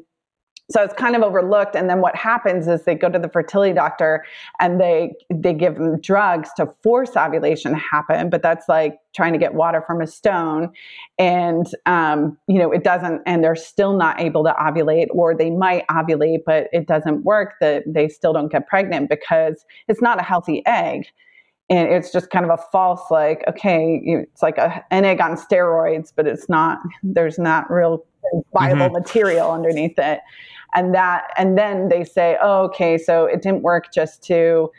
so it's kind of overlooked and then what happens is they go to the fertility doctor and they they give them drugs to force ovulation to happen but that's like trying to get water from a stone. And um, you know it doesn't and they're still not able to ovulate or they might ovulate but it doesn't work that they still don't get pregnant because it's not a healthy egg and it's just kind of a false like okay it's like a, an egg on steroids but it's not there's not real viable mm-hmm. material underneath it. And that and then they say oh, okay so it didn't work just to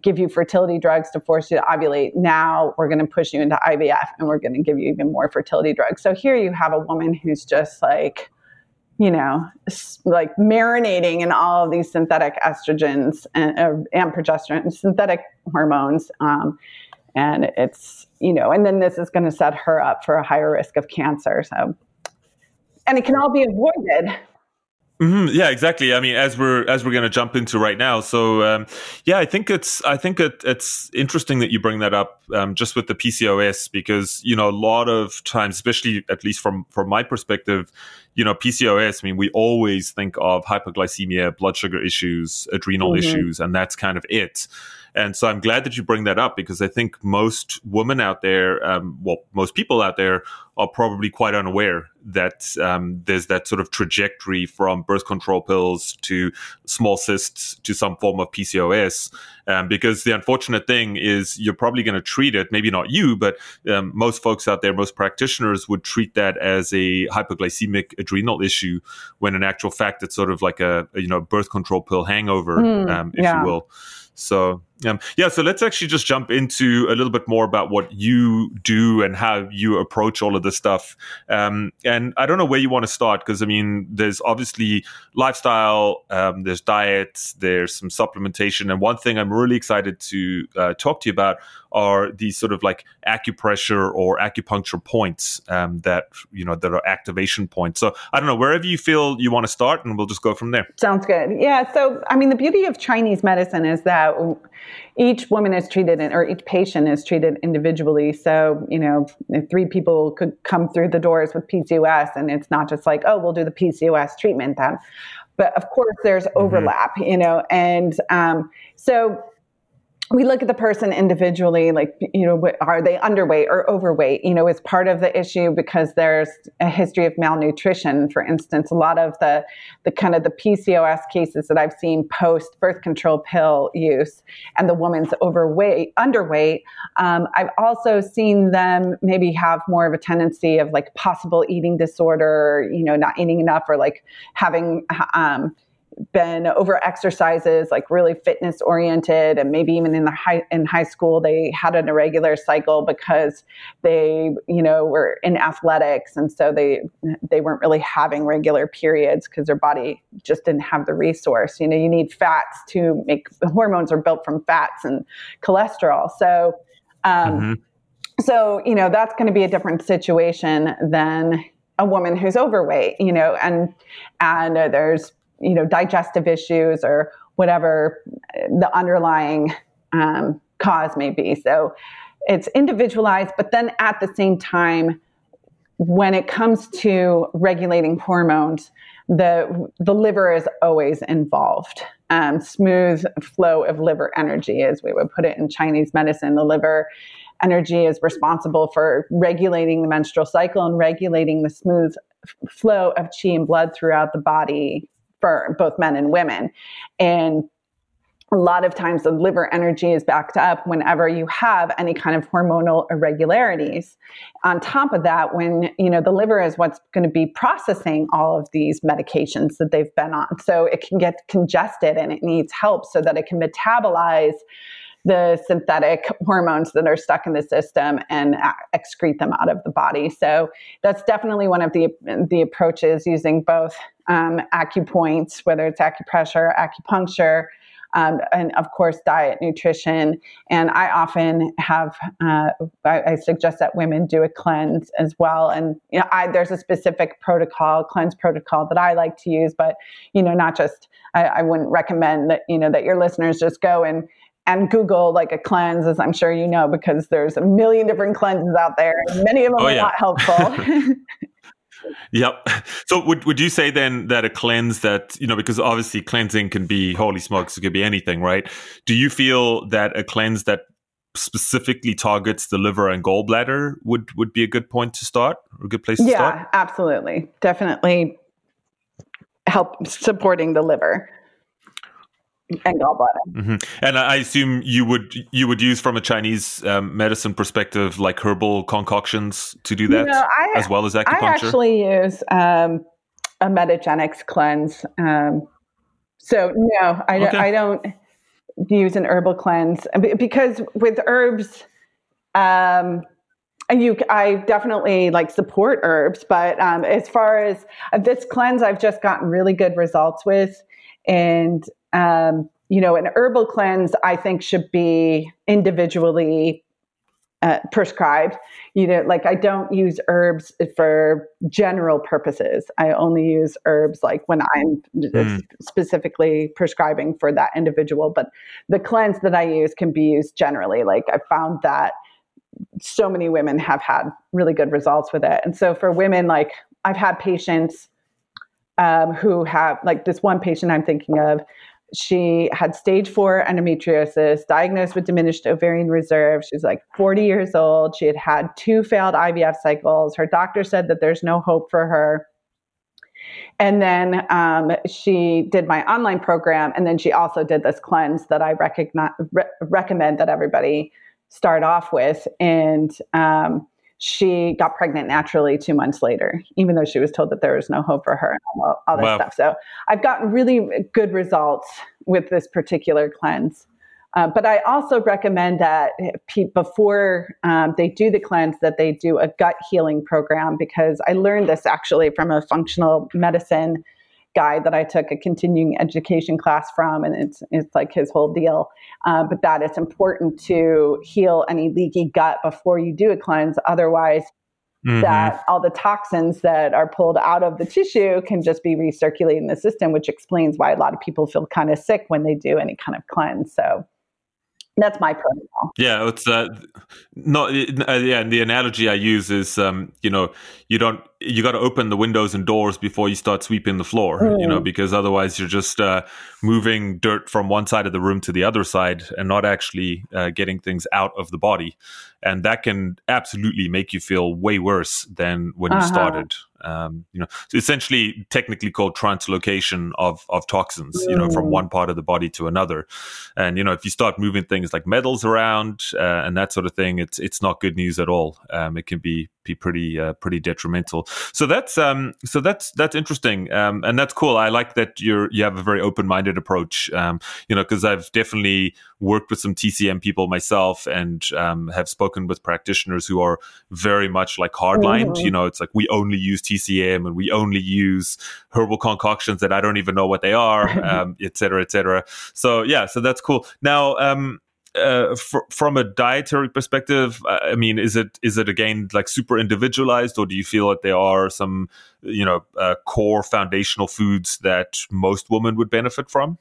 give you fertility drugs to force you to ovulate. Now we're going to push you into ivf and we're going to give you even more fertility drugs. So here you have a woman who's just like you know, like marinating in all of these synthetic estrogens and, uh, and progesterone, synthetic hormones. Um, and it's, you know, and then this is going to set her up for a higher risk of cancer. So, and it can all be avoided Mm-hmm. Yeah, exactly. I mean, as we're as we're going to jump into right now. So, um, yeah, I think it's I think it, it's interesting that you bring that up um, just with the PCOS because you know a lot of times, especially at least from from my perspective, you know PCOS. I mean, we always think of hyperglycemia, blood sugar issues, adrenal mm-hmm. issues, and that's kind of it. And so I'm glad that you bring that up because I think most women out there, um, well, most people out there are probably quite unaware that um, there's that sort of trajectory from birth control pills to small cysts to some form of PCOS. Um, because the unfortunate thing is you're probably going to treat it, maybe not you, but um, most folks out there, most practitioners would treat that as a hypoglycemic adrenal issue when in actual fact it's sort of like a, you know birth control pill hangover, mm, if yeah. you will. So um, yeah, so let's actually just jump into a little bit more about what you do and how you approach all of this stuff. Um, and I don't know where you want to start because I mean, there's obviously lifestyle, um, there's diets, there's some supplementation, and one thing I'm really excited to uh, talk to you about are these sort of like acupressure or acupuncture points um, that you know that are activation points. So I don't know wherever you feel you want to start, and we'll just go from there. Sounds good. Yeah. So I mean, the beauty of Chinese medicine is that each woman is treated or each patient is treated individually. So, you know, three people could come through the doors with PCOS, and it's not just like, oh, we'll do the PCOS treatment then. But of course, there's mm-hmm. overlap, mm-hmm. you know, and um, so we look at the person individually like you know are they underweight or overweight? You know is part of the issue because there's a history of malnutrition. For instance a lot of the the kind of the pcos cases that i've seen post birth control pill use and the woman's overweight underweight um, i've also seen them maybe have more of a tendency of like possible eating disorder you know not eating enough or like having um, been over exercises, like really fitness oriented, and maybe even in the high in high school they had an irregular cycle because they, you know, were in athletics, and so they they weren't really having regular periods because their body just didn't have the resource. You know, you need fats to make hormones are built from fats and cholesterol. So, um, mm-hmm. so you know that's going to be a different situation than a woman who's overweight. You know, and and uh, there's you know digestive issues or whatever the underlying um, cause may be. So it's individualized, but then at the same time, when it comes to regulating hormones, the the liver is always involved. Um, smooth flow of liver energy, as we would put it in Chinese medicine, the liver energy is responsible for regulating the menstrual cycle and regulating the smooth flow of qi and blood throughout the body for both men and women. And a lot of times the liver energy is backed up whenever you have any kind of hormonal irregularities on top of that when you know the liver is what's going to be processing all of these medications that they've been on so it can get congested and it needs help so that it can metabolize the synthetic hormones that are stuck in the system and excrete them out of the body. So that's definitely one of the the approaches using both um, acupoints, whether it's acupressure, acupuncture. Um, and of course, diet, nutrition. And I often have, uh, I, I, suggest that women do a cleanse as well. And, you know, I, there's a specific protocol, cleanse protocol that I like to use, but, you know, not just, I, I wouldn't recommend that, you know, that your listeners just go and and Google like a cleanse, as I'm sure you know, because there's a million different cleanses out there. Many of them oh, are yeah. not helpful. yep. So would would you say then that a cleanse that you know because obviously cleansing can be holy smokes, it could be anything, right? Do you feel that a cleanse that specifically targets the liver and gallbladder would would be a good point to start or a good place to yeah, start? Yeah, absolutely. Definitely help supporting the liver and gallbladder. Mm-hmm. And I assume you would you would use from a Chinese um, medicine perspective, like herbal concoctions to do that, you know, I, as well as acupuncture. I actually use um, a Metagenics cleanse. Um, so no, I, okay. I don't use an herbal cleanse because with herbs. Um, you, I definitely like support herbs, but um, as far as uh, this cleanse, I've just gotten really good results with, and um, you know, an herbal cleanse, I think, should be individually uh, prescribed. You know, like I don't use herbs for general purposes. I only use herbs like when I'm mm. specifically prescribing for that individual. But the cleanse that I use can be used generally. Like I found that so many women have had really good results with it. And so for women, like I've had patients um, who have, like this one patient I'm thinking of, she had stage four endometriosis, diagnosed with diminished ovarian reserve. She's like 40 years old. She had had two failed IVF cycles. Her doctor said that there's no hope for her. And then um, she did my online program, and then she also did this cleanse that I recognize, re- recommend that everybody start off with. And um, she got pregnant naturally two months later, even though she was told that there was no hope for her and all, all this wow. stuff. So I've gotten really good results with this particular cleanse. Uh, but I also recommend that pe- before um, they do the cleanse, that they do a gut healing program because I learned this actually from a functional medicine guy that I took a continuing education class from, and it's it's like his whole deal. Uh, but that it's important to heal any leaky gut before you do a cleanse. Otherwise, Mm-hmm. that all the toxins that are pulled out of the tissue can just be recirculating the system, which explains why a lot of people feel kind of sick when they do any kind of cleanse. So that's my protocol. Yeah, it's uh, not uh, yeah. And the analogy I use is, um, you know, you don't you got to open the windows and doors before you start sweeping the floor, mm. you know, mm. because otherwise you're just uh, moving dirt from one side of the room to the other side and not actually uh, getting things out of the body, and that can absolutely make you feel way worse than when uh-huh. you started um, you know, essentially technically called translocation of, of toxins, you know, from mm. one part of the body to another. And, you know, if you start moving things like metals around uh, and that sort of thing, it's, it's not good news at all. Um, it can be, be pretty, uh, pretty detrimental. So that's, um, so that's, that's interesting. Um, and that's cool. I like that you're, you have a very open-minded approach, um, you know, cause I've definitely worked with some TCM people myself and, um, have spoken with practitioners who are very much like hardlined, mm-hmm. you know, it's like we only use TCM and we only use herbal concoctions that I don't even know what they are, um, et cetera, et cetera. So yeah, so that's cool. Now, um, uh, fr- from a dietary perspective, I mean, is it is it again like super individualized, or do you feel that there are some, you know, uh, core foundational foods that most women would benefit from?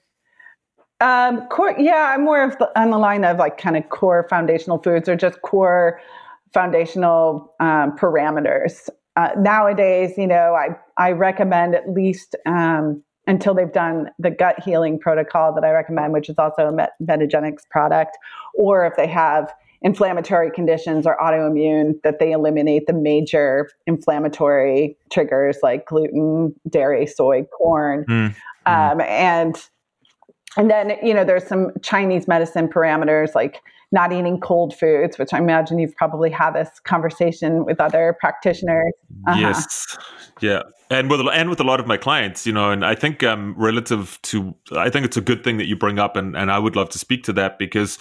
Um, core, yeah, I'm more of the, on the line of like kind of core foundational foods, or just core foundational um, parameters uh, nowadays, you know, I, I recommend at least um, until they've done the gut healing protocol that I recommend, which is also a Met- Metagenics product, or if they have inflammatory conditions or autoimmune, that they eliminate the major inflammatory triggers like gluten, dairy, soy, corn, mm. Um, and and then you know there's some Chinese medicine parameters like not eating cold foods, which I imagine you've probably had this conversation with other practitioners. Uh-huh. Yes, yeah, and with and with a lot of my clients, you know, and I think um, relative to, I think it's a good thing that you bring up, and and I would love to speak to that because,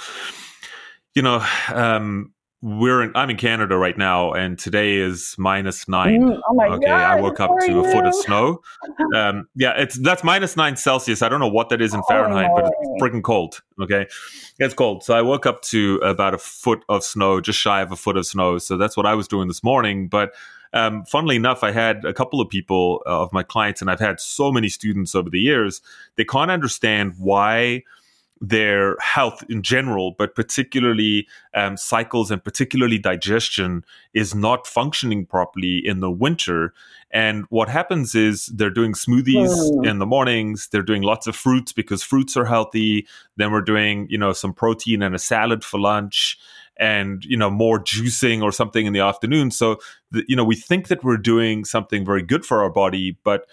you know, um, we're in, I'm in Canada right now, and today is minus nine. Mm, oh my okay, God, I woke up to a foot of snow. Um, yeah, it's that's minus nine Celsius. I don't know what that is in Fahrenheit, oh, but it's freaking cold. Okay, it's cold. So I woke up to about a foot of snow, just shy of a foot of snow. So that's what I was doing this morning. But um, funnily enough, I had a couple of people uh, of my clients, and I've had so many students over the years. They can't understand why their health in general, but particularly um, cycles and particularly digestion is not functioning properly in the winter. And what happens is they're doing smoothies mm. in the mornings. They're doing lots of fruits because fruits are healthy. Then we're doing, you know, some protein and a salad for lunch and, you know, more juicing or something in the afternoon. So, the, you know, we think that we're doing something very good for our body, but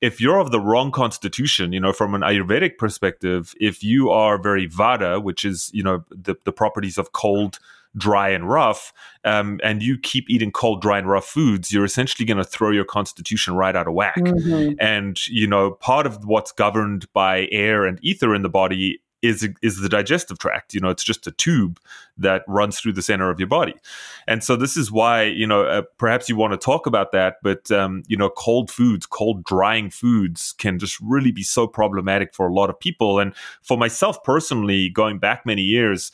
if you're of the wrong constitution, you know, from an Ayurvedic perspective, if you are very Vata, which is, you know, the, the properties of cold, dry, and rough, um, and you keep eating cold, dry, and rough foods, you're essentially going to throw your constitution right out of whack. Mm-hmm. And, you know, part of what's governed by air and ether in the body is is the digestive tract. You know, it's just a tube that runs through the center of your body, and so this is why you know uh, perhaps you want to talk about that. But um, you know, cold foods, cold drying foods, can just really be so problematic for a lot of people. And for myself personally, going back many years,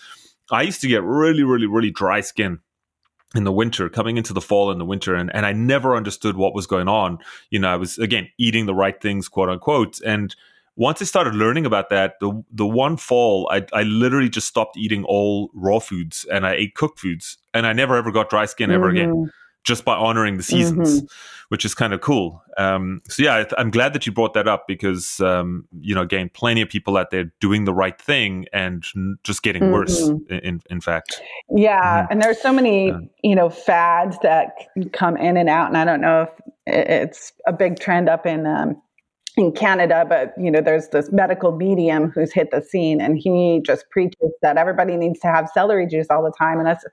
I used to get really, really, really dry skin in the winter coming into the fall in the winter and, and i never understood what was going on you know i was again eating the right things quote unquote and once I started learning about that, the the one fall, I, I literally just stopped eating all raw foods and I ate cooked foods, and I never ever got dry skin ever mm-hmm. again, just by honoring the seasons, mm-hmm. which is kind of cool. Um, so yeah, I, am glad that you brought that up because um, you know, again, plenty of people out there doing the right thing and just getting mm-hmm. worse. In in fact, yeah, mm-hmm. and there's so many yeah. you know fads that come in and out, and I don't know if it's a big trend up in um, in Canada, but you know, there's this medical medium who's hit the scene, and he just preaches that everybody needs to have celery juice all the time. And us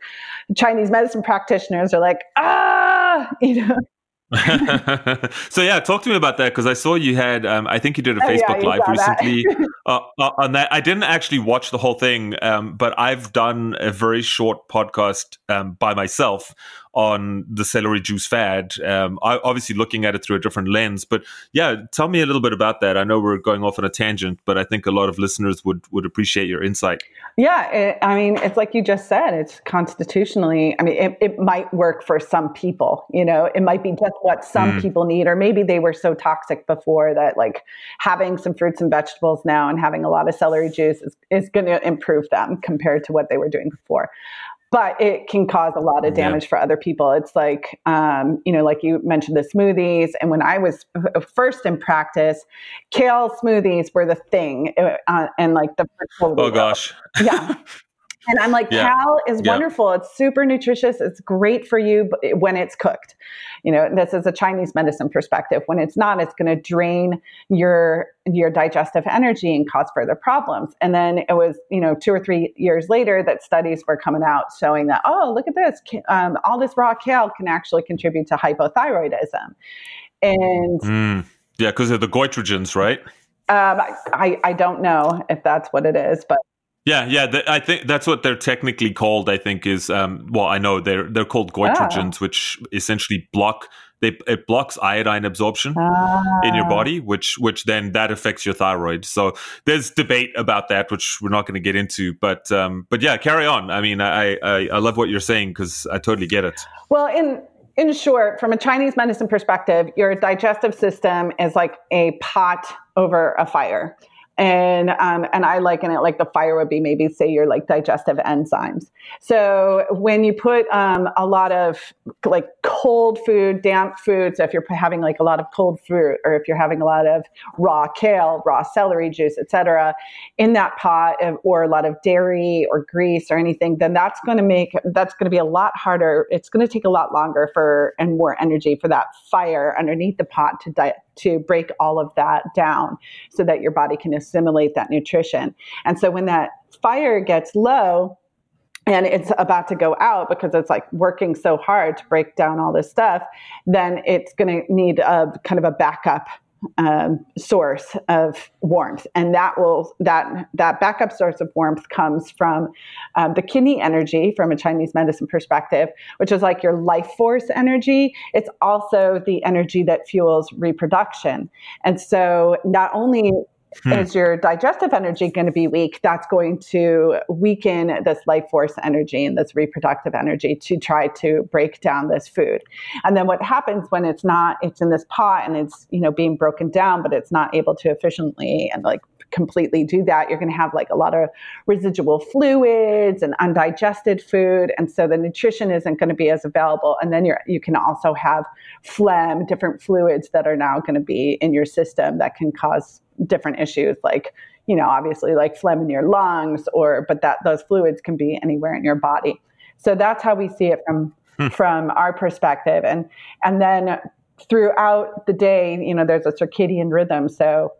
Chinese medicine practitioners are like, ah, you know. so yeah, talk to me about that because I saw you had. Um, I think you did a oh, Facebook yeah, live recently uh, uh, on that, I didn't actually watch the whole thing, um, but I've done a very short podcast um, by myself on the celery juice fad. Um, I, obviously, looking at it through a different lens. But yeah, tell me a little bit about that. I know we're going off on a tangent, but I think a lot of listeners would would appreciate your insight. Yeah, it, I mean, it's like you just said. It's constitutionally. I mean, it, it might work for some people. You know, it might be just what some mm. people need, or maybe they were so toxic before that like having some fruits and vegetables now and having a lot of celery juice is, is going to improve them compared to what they were doing before but it can cause a lot of damage yeah. for other people. It's like, um, you know, like you mentioned the smoothies. And when I was first in practice, kale smoothies were the thing. Uh, and like the. Oh, gosh. Yeah. And I'm like, yeah. kale is yeah. wonderful. It's super nutritious. It's great for you when it's cooked. You know, this is a Chinese medicine perspective. When it's not, it's going to drain your your digestive energy and cause further problems. And then it was, you know, two or three years later that studies were coming out showing that, oh, look at this, um, all this raw kale can actually contribute to hypothyroidism. And mm. yeah, because of the goitrogens, right? Um, I, I don't know if that's what it is, but yeah, yeah. The, I think that's what they're technically called. I think is um, well, I know they're they're called goitrogens, ah. which essentially block they it blocks iodine absorption ah. in your body, which which then that affects your thyroid. So there's debate about that, which we're not going to get into. But um, but yeah, carry on. I mean, I I, I love what you're saying because I totally get it. Well, in in short, from a Chinese medicine perspective, your digestive system is like a pot over a fire and um, and I liken it like the fire would be maybe say your like digestive enzymes. So when you put um, a lot of like cold food, damp food, so if you're having like a lot of cold fruit, or if you're having a lot of raw kale, raw celery juice, etc., in that pot, uh, or a lot of dairy or grease or anything, then that's going to make that's going to be a lot harder. It's going to take a lot longer for and more energy for that fire underneath the pot to di- to break all of that down so that your body can assimilate that nutrition. And so when that fire gets low, and it's about to go out because it's like working so hard to break down all this stuff, then it's going to need a kind of a backup um, source of warmth, and that will that that backup source of warmth comes from um, the kidney energy from a Chinese medicine perspective, which is like your life force energy. It's also the energy that fuels reproduction, and so not only Hmm. Is your digestive energy going to be weak? That's going to weaken this life force energy and this reproductive energy to try to break down this food. And then what happens when it's not, it's in this pot and it's, you know, being broken down, but it's not able to efficiently and like completely do that, you're going to have like a lot of residual fluids and undigested food. And so the nutrition isn't going to be as available. And then you're, you can also have phlegm, different fluids that are now going to be in your system that can cause different issues like you know obviously like phlegm in your lungs or but that those fluids can be anywhere in your body so that's how we see it from hmm. from our perspective and and then throughout the day you know there's a circadian rhythm so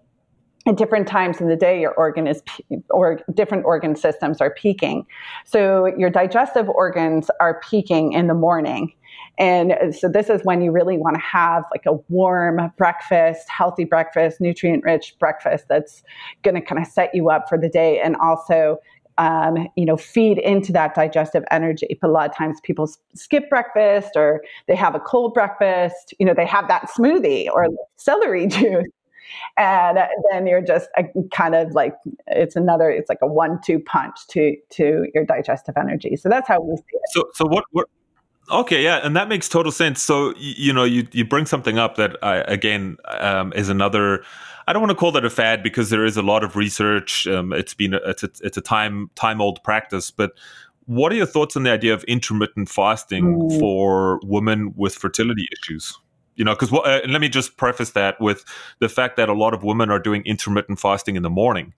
at different times in the day your organ is or different organ systems are peaking so your digestive organs are peaking in the morning and so this is when you really want to have like a warm breakfast, healthy breakfast, nutrient rich breakfast that's going to kind of set you up for the day and also um, you know, feed into that digestive energy. But a lot of times people skip breakfast or they have a cold breakfast, you know, they have that smoothie or celery juice. And then you're just a, kind of like it's another it's like a one-two punch to to your digestive energy. So that's how we see it. So so what what Okay, yeah, and that makes total sense. So you know, you you bring something up that uh, again um, is another. I don't want to call that a fad because there is a lot of research. Um, it's been a, it's a, it's a time time old practice, but what are your thoughts on the idea of intermittent fasting mm. for women with fertility issues? You know, because uh, let me just preface that with the fact that a lot of women are doing intermittent fasting in the morning,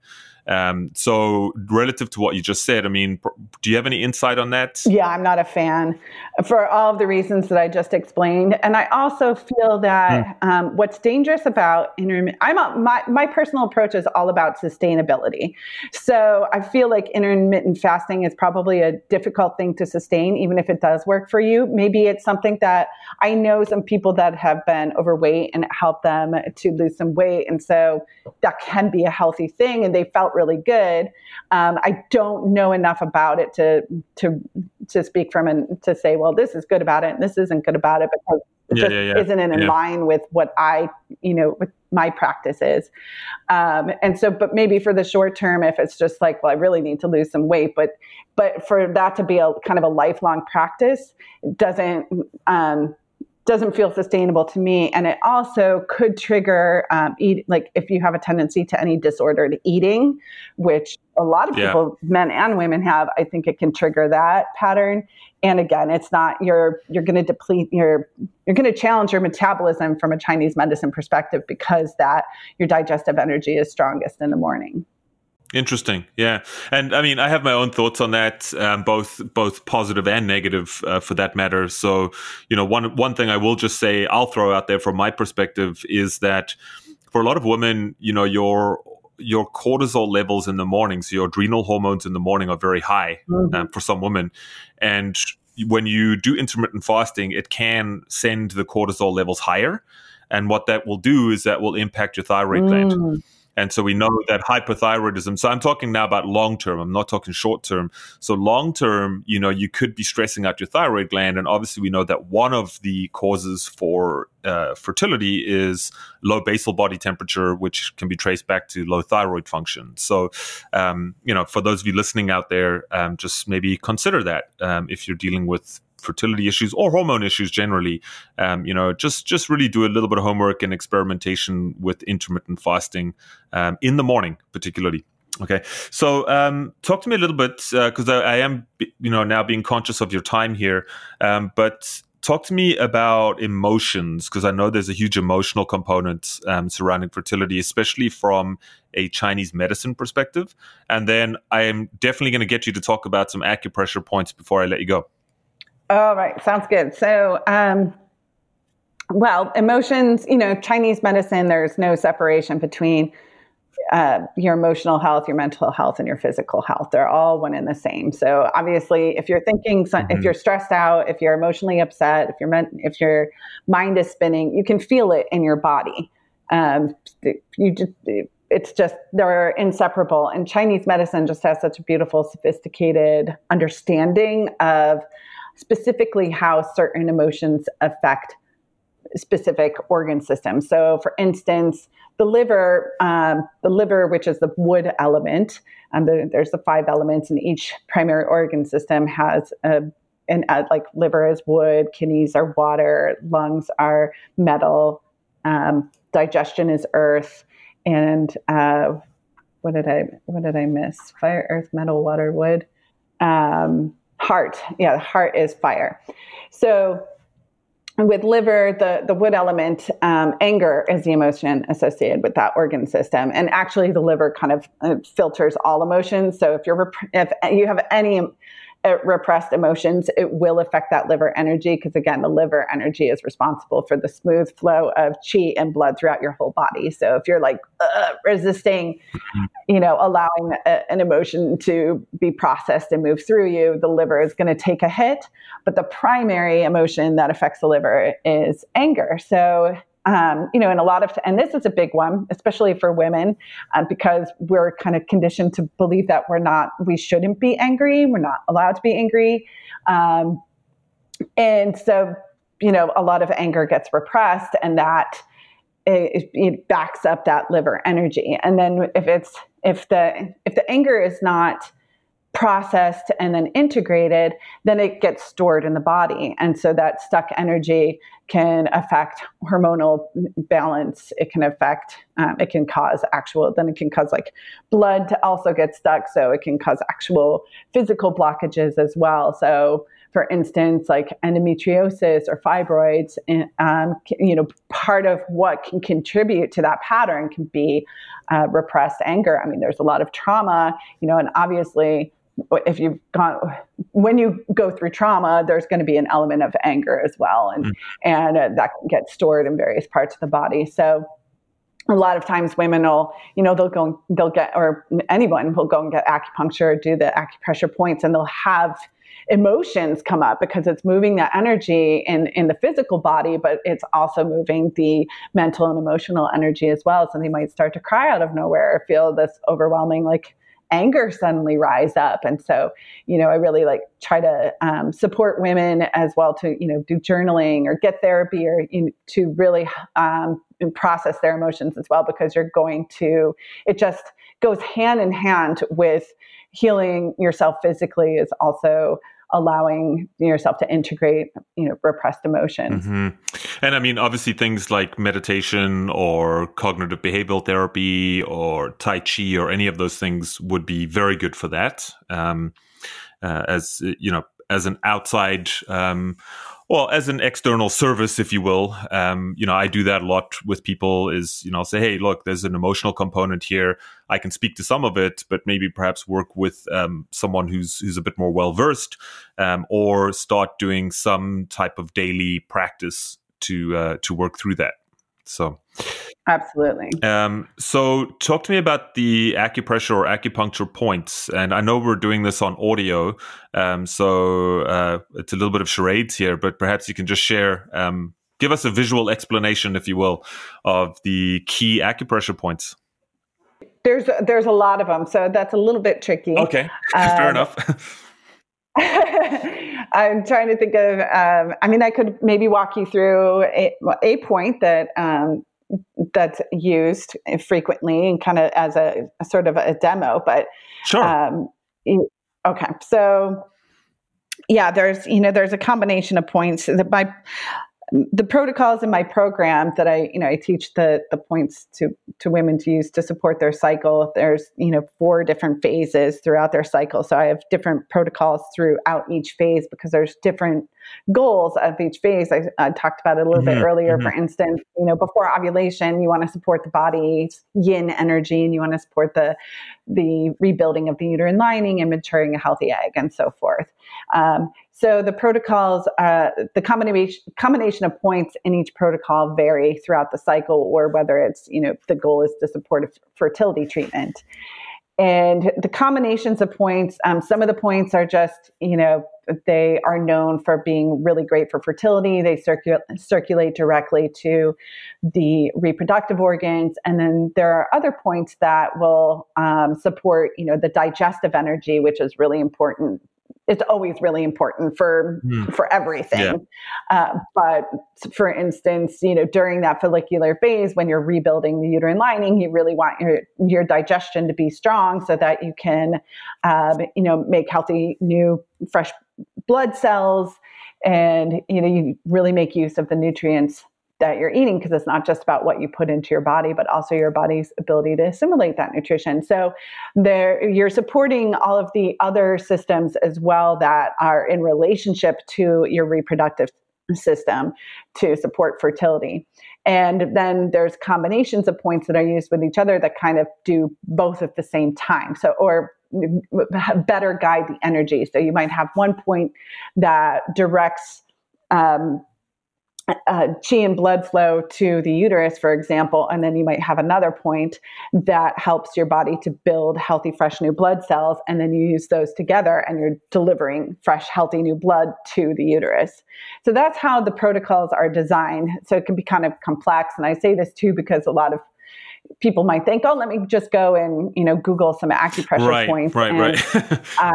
Um, so, relative to what you just said, I mean, do you have any insight on that? Yeah, I'm not a fan for all of the reasons that I just explained. And I also feel that mm. um, what's dangerous about intermittent, I'm a, my, my personal approach is all about sustainability. So, I feel like intermittent fasting is probably a difficult thing to sustain, even if it does work for you. Maybe it's something that I know some people that have been overweight and it helped them to lose some weight. And so that can be a healthy thing. And they felt really good. Um, I don't know enough about it to to to speak from and to say, well, this is good about it and this isn't good about it because it yeah, just yeah, yeah. isn't in line with what I, you know, with my practice is. Um, and so, but maybe for the short term, if it's just like, well, I really need to lose some weight, but but for that to be a kind of a lifelong practice, doesn't um, doesn't feel sustainable to me. And it also could trigger um, eat like if you have a tendency to any disordered eating which a lot of yeah. people men and women have i think it can trigger that pattern. And again it's not you're you're going to deplete your you're going to challenge your metabolism from a chinese medicine perspective because that your digestive energy is strongest in the morning Interesting, yeah, and I mean, I have my own thoughts on that, um, both both positive and negative, uh, for that matter. So, you know, one one thing I will just say, I'll throw out there from my perspective is that for a lot of women, you know, your your cortisol levels in the morning, so your adrenal hormones in the morning, are very high mm-hmm. um, for some women, and when you do intermittent fasting, it can send the cortisol levels higher, and what that will do is that will impact your thyroid mm. gland. And so we know that hypothyroidism. So I'm talking now about long term. I'm not talking short term. So long term, you know, you could be stressing out your thyroid gland, and obviously we know that one of the causes for uh, fertility is low basal body temperature, which can be traced back to low thyroid function. So, um, you know, for those of you listening out there, um, just maybe consider that um, if you're dealing with fertility issues or hormone issues generally, um, you know, just just really do a little bit of homework and experimentation with intermittent fasting um, in the morning, particularly. Okay, so um, talk to me a little bit because uh, I, I, am, you know, now being conscious of your time here. Um, but talk to me about emotions because I know there's a huge emotional component um, surrounding fertility, especially from a Chinese medicine perspective. And then I am definitely going to get you to talk about some acupressure points before I let you go. All right, sounds good. So, um, well, emotions, you know, Chinese medicine, there's no separation between uh, your emotional health, your mental health, and your physical health. They're all one and the same. So obviously, if you're thinking, mm-hmm. if you're stressed out, if you're emotionally upset, if your if your mind is spinning, you can feel it in your body. Um, you just it's just they're inseparable. And Chinese medicine just has such a beautiful, sophisticated understanding of specifically how certain emotions affect specific organ systems. So, for instance, the liver, um, the liver, which is the wood element, um, the, there's the five elements, and each primary organ system has a and uh, like liver is wood, kidneys are water, lungs are metal, um, digestion is earth, and uh, what did I what did I miss? Fire, earth, metal, water, wood. Um, heart. Yeah, the heart is fire. So with liver, the, the wood element, um, anger is the emotion associated with that organ system. And actually, the liver kind of uh, filters all emotions. So if you're if you have any uh, repressed emotions, it will affect that liver energy because, again, the liver energy is responsible for the smooth flow of chi and blood throughout your whole body. So if you're like uh, resisting, you know, allowing a, an emotion to be processed and move through you, the liver is going to take a hit. But the primary emotion that affects the liver is anger. So um, you know, and a lot of, and this is a big one, especially for women, um, because we're kind of conditioned to believe that we're not, we shouldn't be angry, we're not allowed to be angry. Um, and so, you know, a lot of anger gets repressed, and that it, it backs up that liver energy. And then if it's, if the, if the anger is not, processed and then integrated, then it gets stored in the body. And so that stuck energy can affect hormonal balance. It can affect, um, it can cause actual, then it can cause like blood to also get stuck. So it can cause actual physical blockages as well. So for instance, like endometriosis or fibroids, um, you know, part of what can contribute to that pattern can be uh, repressed anger. I mean, there's a lot of trauma, you know, and obviously if you've gone when you go through trauma there's going to be an element of anger as well and mm. and uh, that gets stored in various parts of the body so a lot of times women will you know they'll go they'll get or anyone will go and get acupuncture do the acupressure points and they'll have emotions come up because it's moving that energy in in the physical body but it's also moving the mental and emotional energy as well so they might start to cry out of nowhere or feel this overwhelming like anger suddenly rise up. And so you know i really like try to um, support women as well to you know do journaling or get therapy or you know, to really um, process their emotions as well because you're going to it just goes hand in hand with healing yourself physically is also allowing yourself to integrate you know repressed emotions mm-hmm. and i mean obviously things like meditation or cognitive behavioral therapy or tai chi or any of those things would be very good for that um, uh, as you know as an outside um, well as an external service if you will um, you know i do that a lot with people is you know say hey look there's an emotional component here. I can speak to some of it but maybe perhaps work with um, someone who's who's a bit more well versed um, or start doing some type of daily practice to uh, to work through that. So Absolutely. Um, so, talk to me about the acupressure or acupuncture points. And I know we're doing this on audio, um, so uh, it's a little bit of charades here, but perhaps you can just share, um, give us a visual explanation, if you will, of the key acupressure points. There's there's a lot of them, so that's a little bit tricky. Okay, fair um, enough. I'm trying to think of. Um, I mean, I could maybe walk you through a, a point that um, that's used frequently and kind of as a, a, sort of a demo. But sure. Um, okay, so yeah, there's you know there's a combination of points. that My the protocols in my program that I, you know, I teach the the points to to women to use to support their cycle. There's, you know, four different phases throughout their cycle. So I have different protocols throughout each phase because there's different goals of each phase. I, I talked about it a little mm-hmm, bit earlier. Mm-hmm. For instance, you know, before ovulation, you want to support the body's yin energy, and you want to support the the rebuilding of the uterine lining and maturing a healthy egg, and so forth. Um, so the protocols, uh, the combination combination of points in each protocol vary throughout the cycle, or whether it's you know the goal is to support fertility treatment. And the combinations of points, um, some of the points are just you know they are known for being really great for fertility. They circulate circulate directly to the reproductive organs, and then there are other points that will um, support you know the digestive energy, which is really important it's always really important for mm. for everything. Yeah. Uh, but for instance, you know, during that follicular phase, when you're rebuilding the uterine lining, you really want your your digestion to be strong so that you can, um, you know, make healthy new fresh blood cells, and you know, you really make use of the nutrients that you're eating because it's not just about what you put into your body but also your body's ability to assimilate that nutrition. So there you're supporting all of the other systems as well that are in relationship to your reproductive system to support fertility. And then there's combinations of points that are used with each other that kind of do both at the same time. So or better guide the energy. So you might have one point that directs um, uh, chi and blood flow to the uterus, for example, and then you might have another point that helps your body to build healthy, fresh new blood cells, and then you use those together and you're delivering fresh, healthy new blood to the uterus. So that's how the protocols are designed. So it can be kind of complex, and I say this too because a lot of people might think, oh, let me just go and you know Google some acupressure right, points. Right, and, right, uh,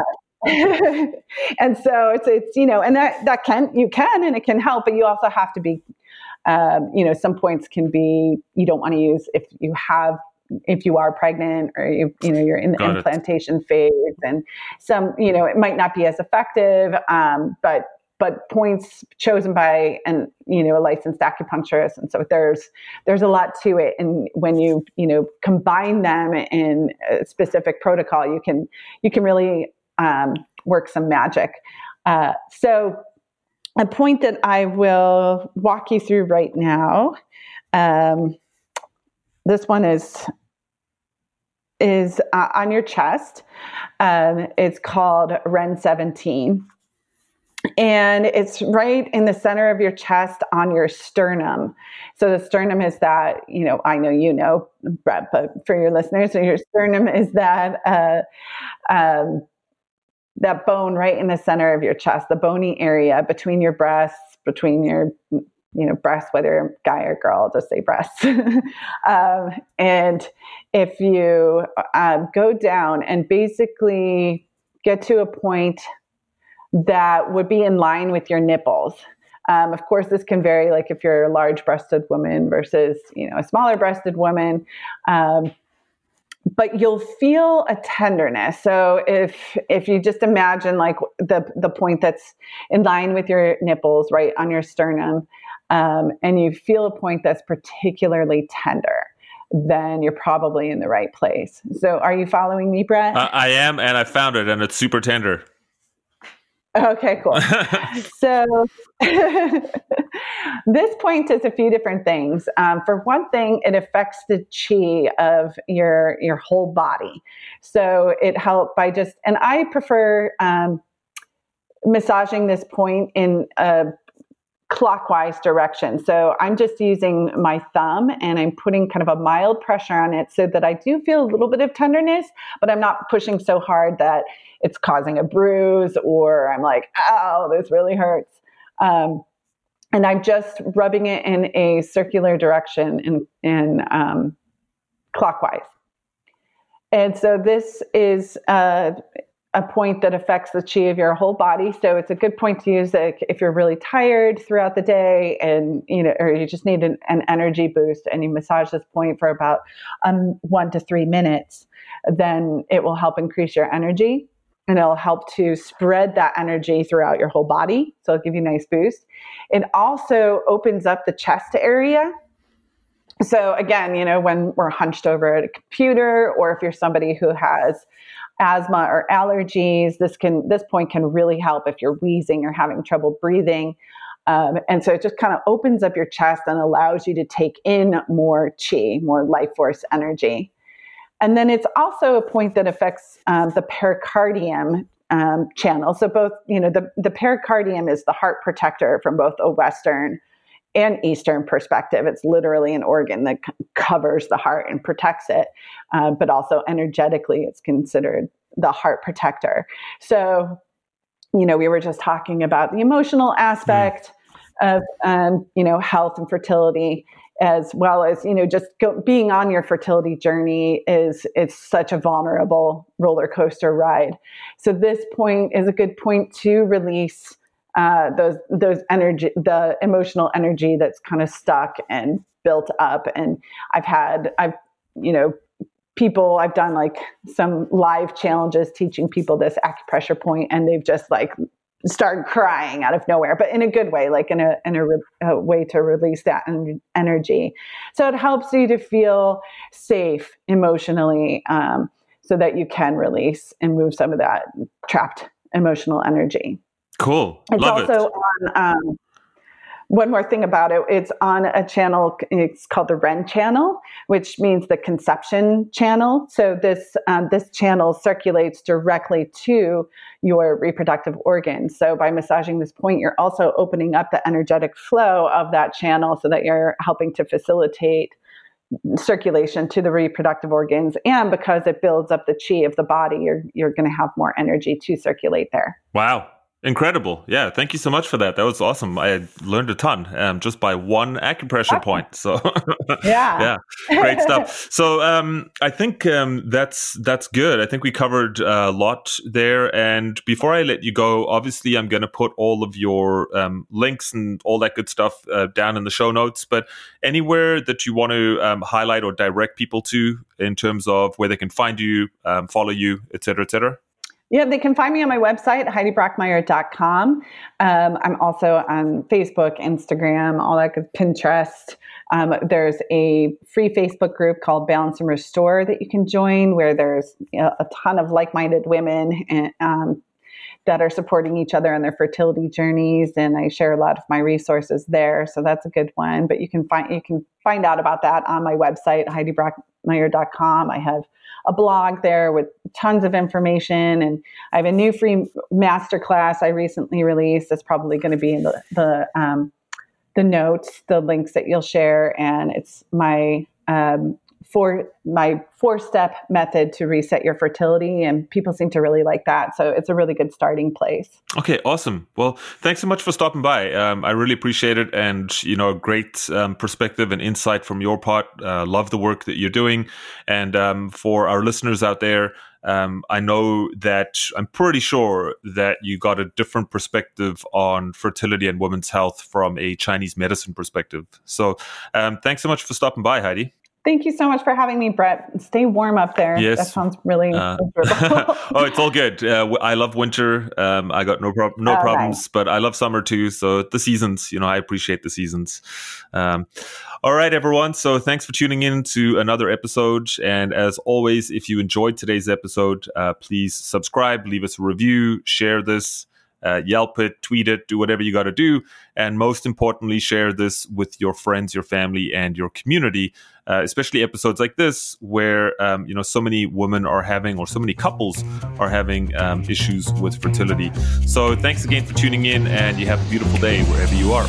and so it's it's you know, and that that can you can and it can help, but you also have to be, um, you know, some points can be you don't want to use if you have if you are pregnant or you you know you're in the Got implantation it. phase, and some you know it might not be as effective, um, but but points chosen by an you know a licensed acupuncturist and so there's there's a lot to it and when you you know combine them in a specific protocol you can you can really um, work some magic. Uh, so, a point that I will walk you through right now. Um, this one is is uh, on your chest. Um, it's called Ren 17 and it's right in the center of your chest on your sternum. So the sternum is that, you know, I know you know, Brett, but for your listeners, so your sternum is that uh, um, that bone right in the center of your chest, the bony area between your breasts, between your you know breasts, whether guy or girl, just say breasts. um, and if you um, go down and basically get to a point that would be in line with your nipples. Um, of course, this can vary, like if you're a large-breasted woman versus you know a smaller-breasted woman. Um, but you'll feel a tenderness. So if if you just imagine like the the point that's in line with your nipples, right on your sternum, um, and you feel a point that's particularly tender, then you're probably in the right place. So are you following me, Brett? Uh, I am, and I found it, and it's super tender. Okay, cool. so this point is a few different things. Um, for one thing, it affects the chi of your your whole body. So it helps by just, and I prefer um, massaging this point in a clockwise direction. So I'm just using my thumb and I'm putting kind of a mild pressure on it so that I do feel a little bit of tenderness, but I'm not pushing so hard that it's causing a bruise or I'm like, oh, this really hurts. Um, and I'm just rubbing it in a circular direction in, in um, clockwise. And so this is uh, a point that affects the chi of your whole body. So it's a good point to use if you're really tired throughout the day and you know, or you just need an, an energy boost and you massage this point for about um, one to three minutes, then it will help increase your energy and it'll help to spread that energy throughout your whole body. So it'll give you a nice boost. It also opens up the chest area so again, you know, when we're hunched over at a computer, or if you're somebody who has asthma or allergies, this can this point can really help if you're wheezing or having trouble breathing. Um, and so it just kind of opens up your chest and allows you to take in more chi, more life force energy. And then it's also a point that affects um, the pericardium um, channel. So both, you know, the, the pericardium is the heart protector from both a Western and Eastern perspective. It's literally an organ that c- covers the heart and protects it, uh, but also energetically, it's considered the heart protector. So, you know, we were just talking about the emotional aspect mm. of, um, you know, health and fertility. As well as you know, just go, being on your fertility journey is it's such a vulnerable roller coaster ride. So this point is a good point to release uh, those those energy, the emotional energy that's kind of stuck and built up. And I've had, I've, you know, people, I've done like some live challenges teaching people this acupressure point, and they've just like started crying out of nowhere, but in a good way, like in a in a, a way to release that en- energy. So it helps you to feel safe emotionally, um, so that you can release and move some of that trapped emotional energy. Cool. It's Love also it. on. Um, one more thing about it, it's on a channel. It's called the Ren channel, which means the conception channel. So this um, this channel circulates directly to your reproductive organs. So by massaging this point, you're also opening up the energetic flow of that channel, so that you're helping to facilitate circulation to the reproductive organs and because it builds up the chi of the body you're you're going to have more energy to circulate there wow Incredible. Yeah. Thank you so much for that. That was awesome. I learned a ton um, just by one acupressure point. So yeah. yeah. Great stuff. So um, I think um, that's that's good. I think we covered a lot there. And before I let you go, obviously I'm going to put all of your um, links and all that good stuff uh, down in the show notes. But anywhere that you want to um, highlight or direct people to in terms of where they can find you, um, follow you, et cetera, et cetera. Yeah, they can find me on my website, HeidiBrockmeyer.com. Um, I'm also on Facebook, Instagram, all that good, Pinterest. Um, there's a free Facebook group called Balance and Restore that you can join, where there's you know, a ton of like-minded women and, um, that are supporting each other on their fertility journeys, and I share a lot of my resources there. So that's a good one. But you can find you can find out about that on my website, HeidiBrockmeyer.com. I have a blog there with tons of information, and I have a new free masterclass I recently released. That's probably going to be in the the um, the notes, the links that you'll share, and it's my um, four my four step method to reset your fertility and people seem to really like that. So it's a really good starting place. Okay awesome. Well thanks so much for stopping by. Um, i really appreciate it and you know great um, perspective and insight from your part. Uh, love the work that you're doing. And um, for our listeners out there um, I know that I'm pretty sure that you got a different perspective on fertility and women's health from a Chinese medicine perspective. So, um, thanks so much for stopping by, Heidi. Thank you so much for having me, Brett. Stay warm up there. Yes. That sounds really uh, oh, it's all good. Uh, I love winter. Um, I got no, prob- no oh, problems, nice. but I love summer too. So the seasons, you know, I appreciate the seasons. Um, all right, everyone. So thanks for tuning in to another episode. And as always, if you enjoyed today's episode, uh, please subscribe, leave us a review, share this uh, Yelp it, tweet it, do whatever you got to do. And most importantly, share this with your friends, your family, and your community, uh, especially episodes like this where, um, you know, so many women are having, or so many couples are having um, issues with fertility. So thanks again for tuning in, and you have a beautiful day wherever you are.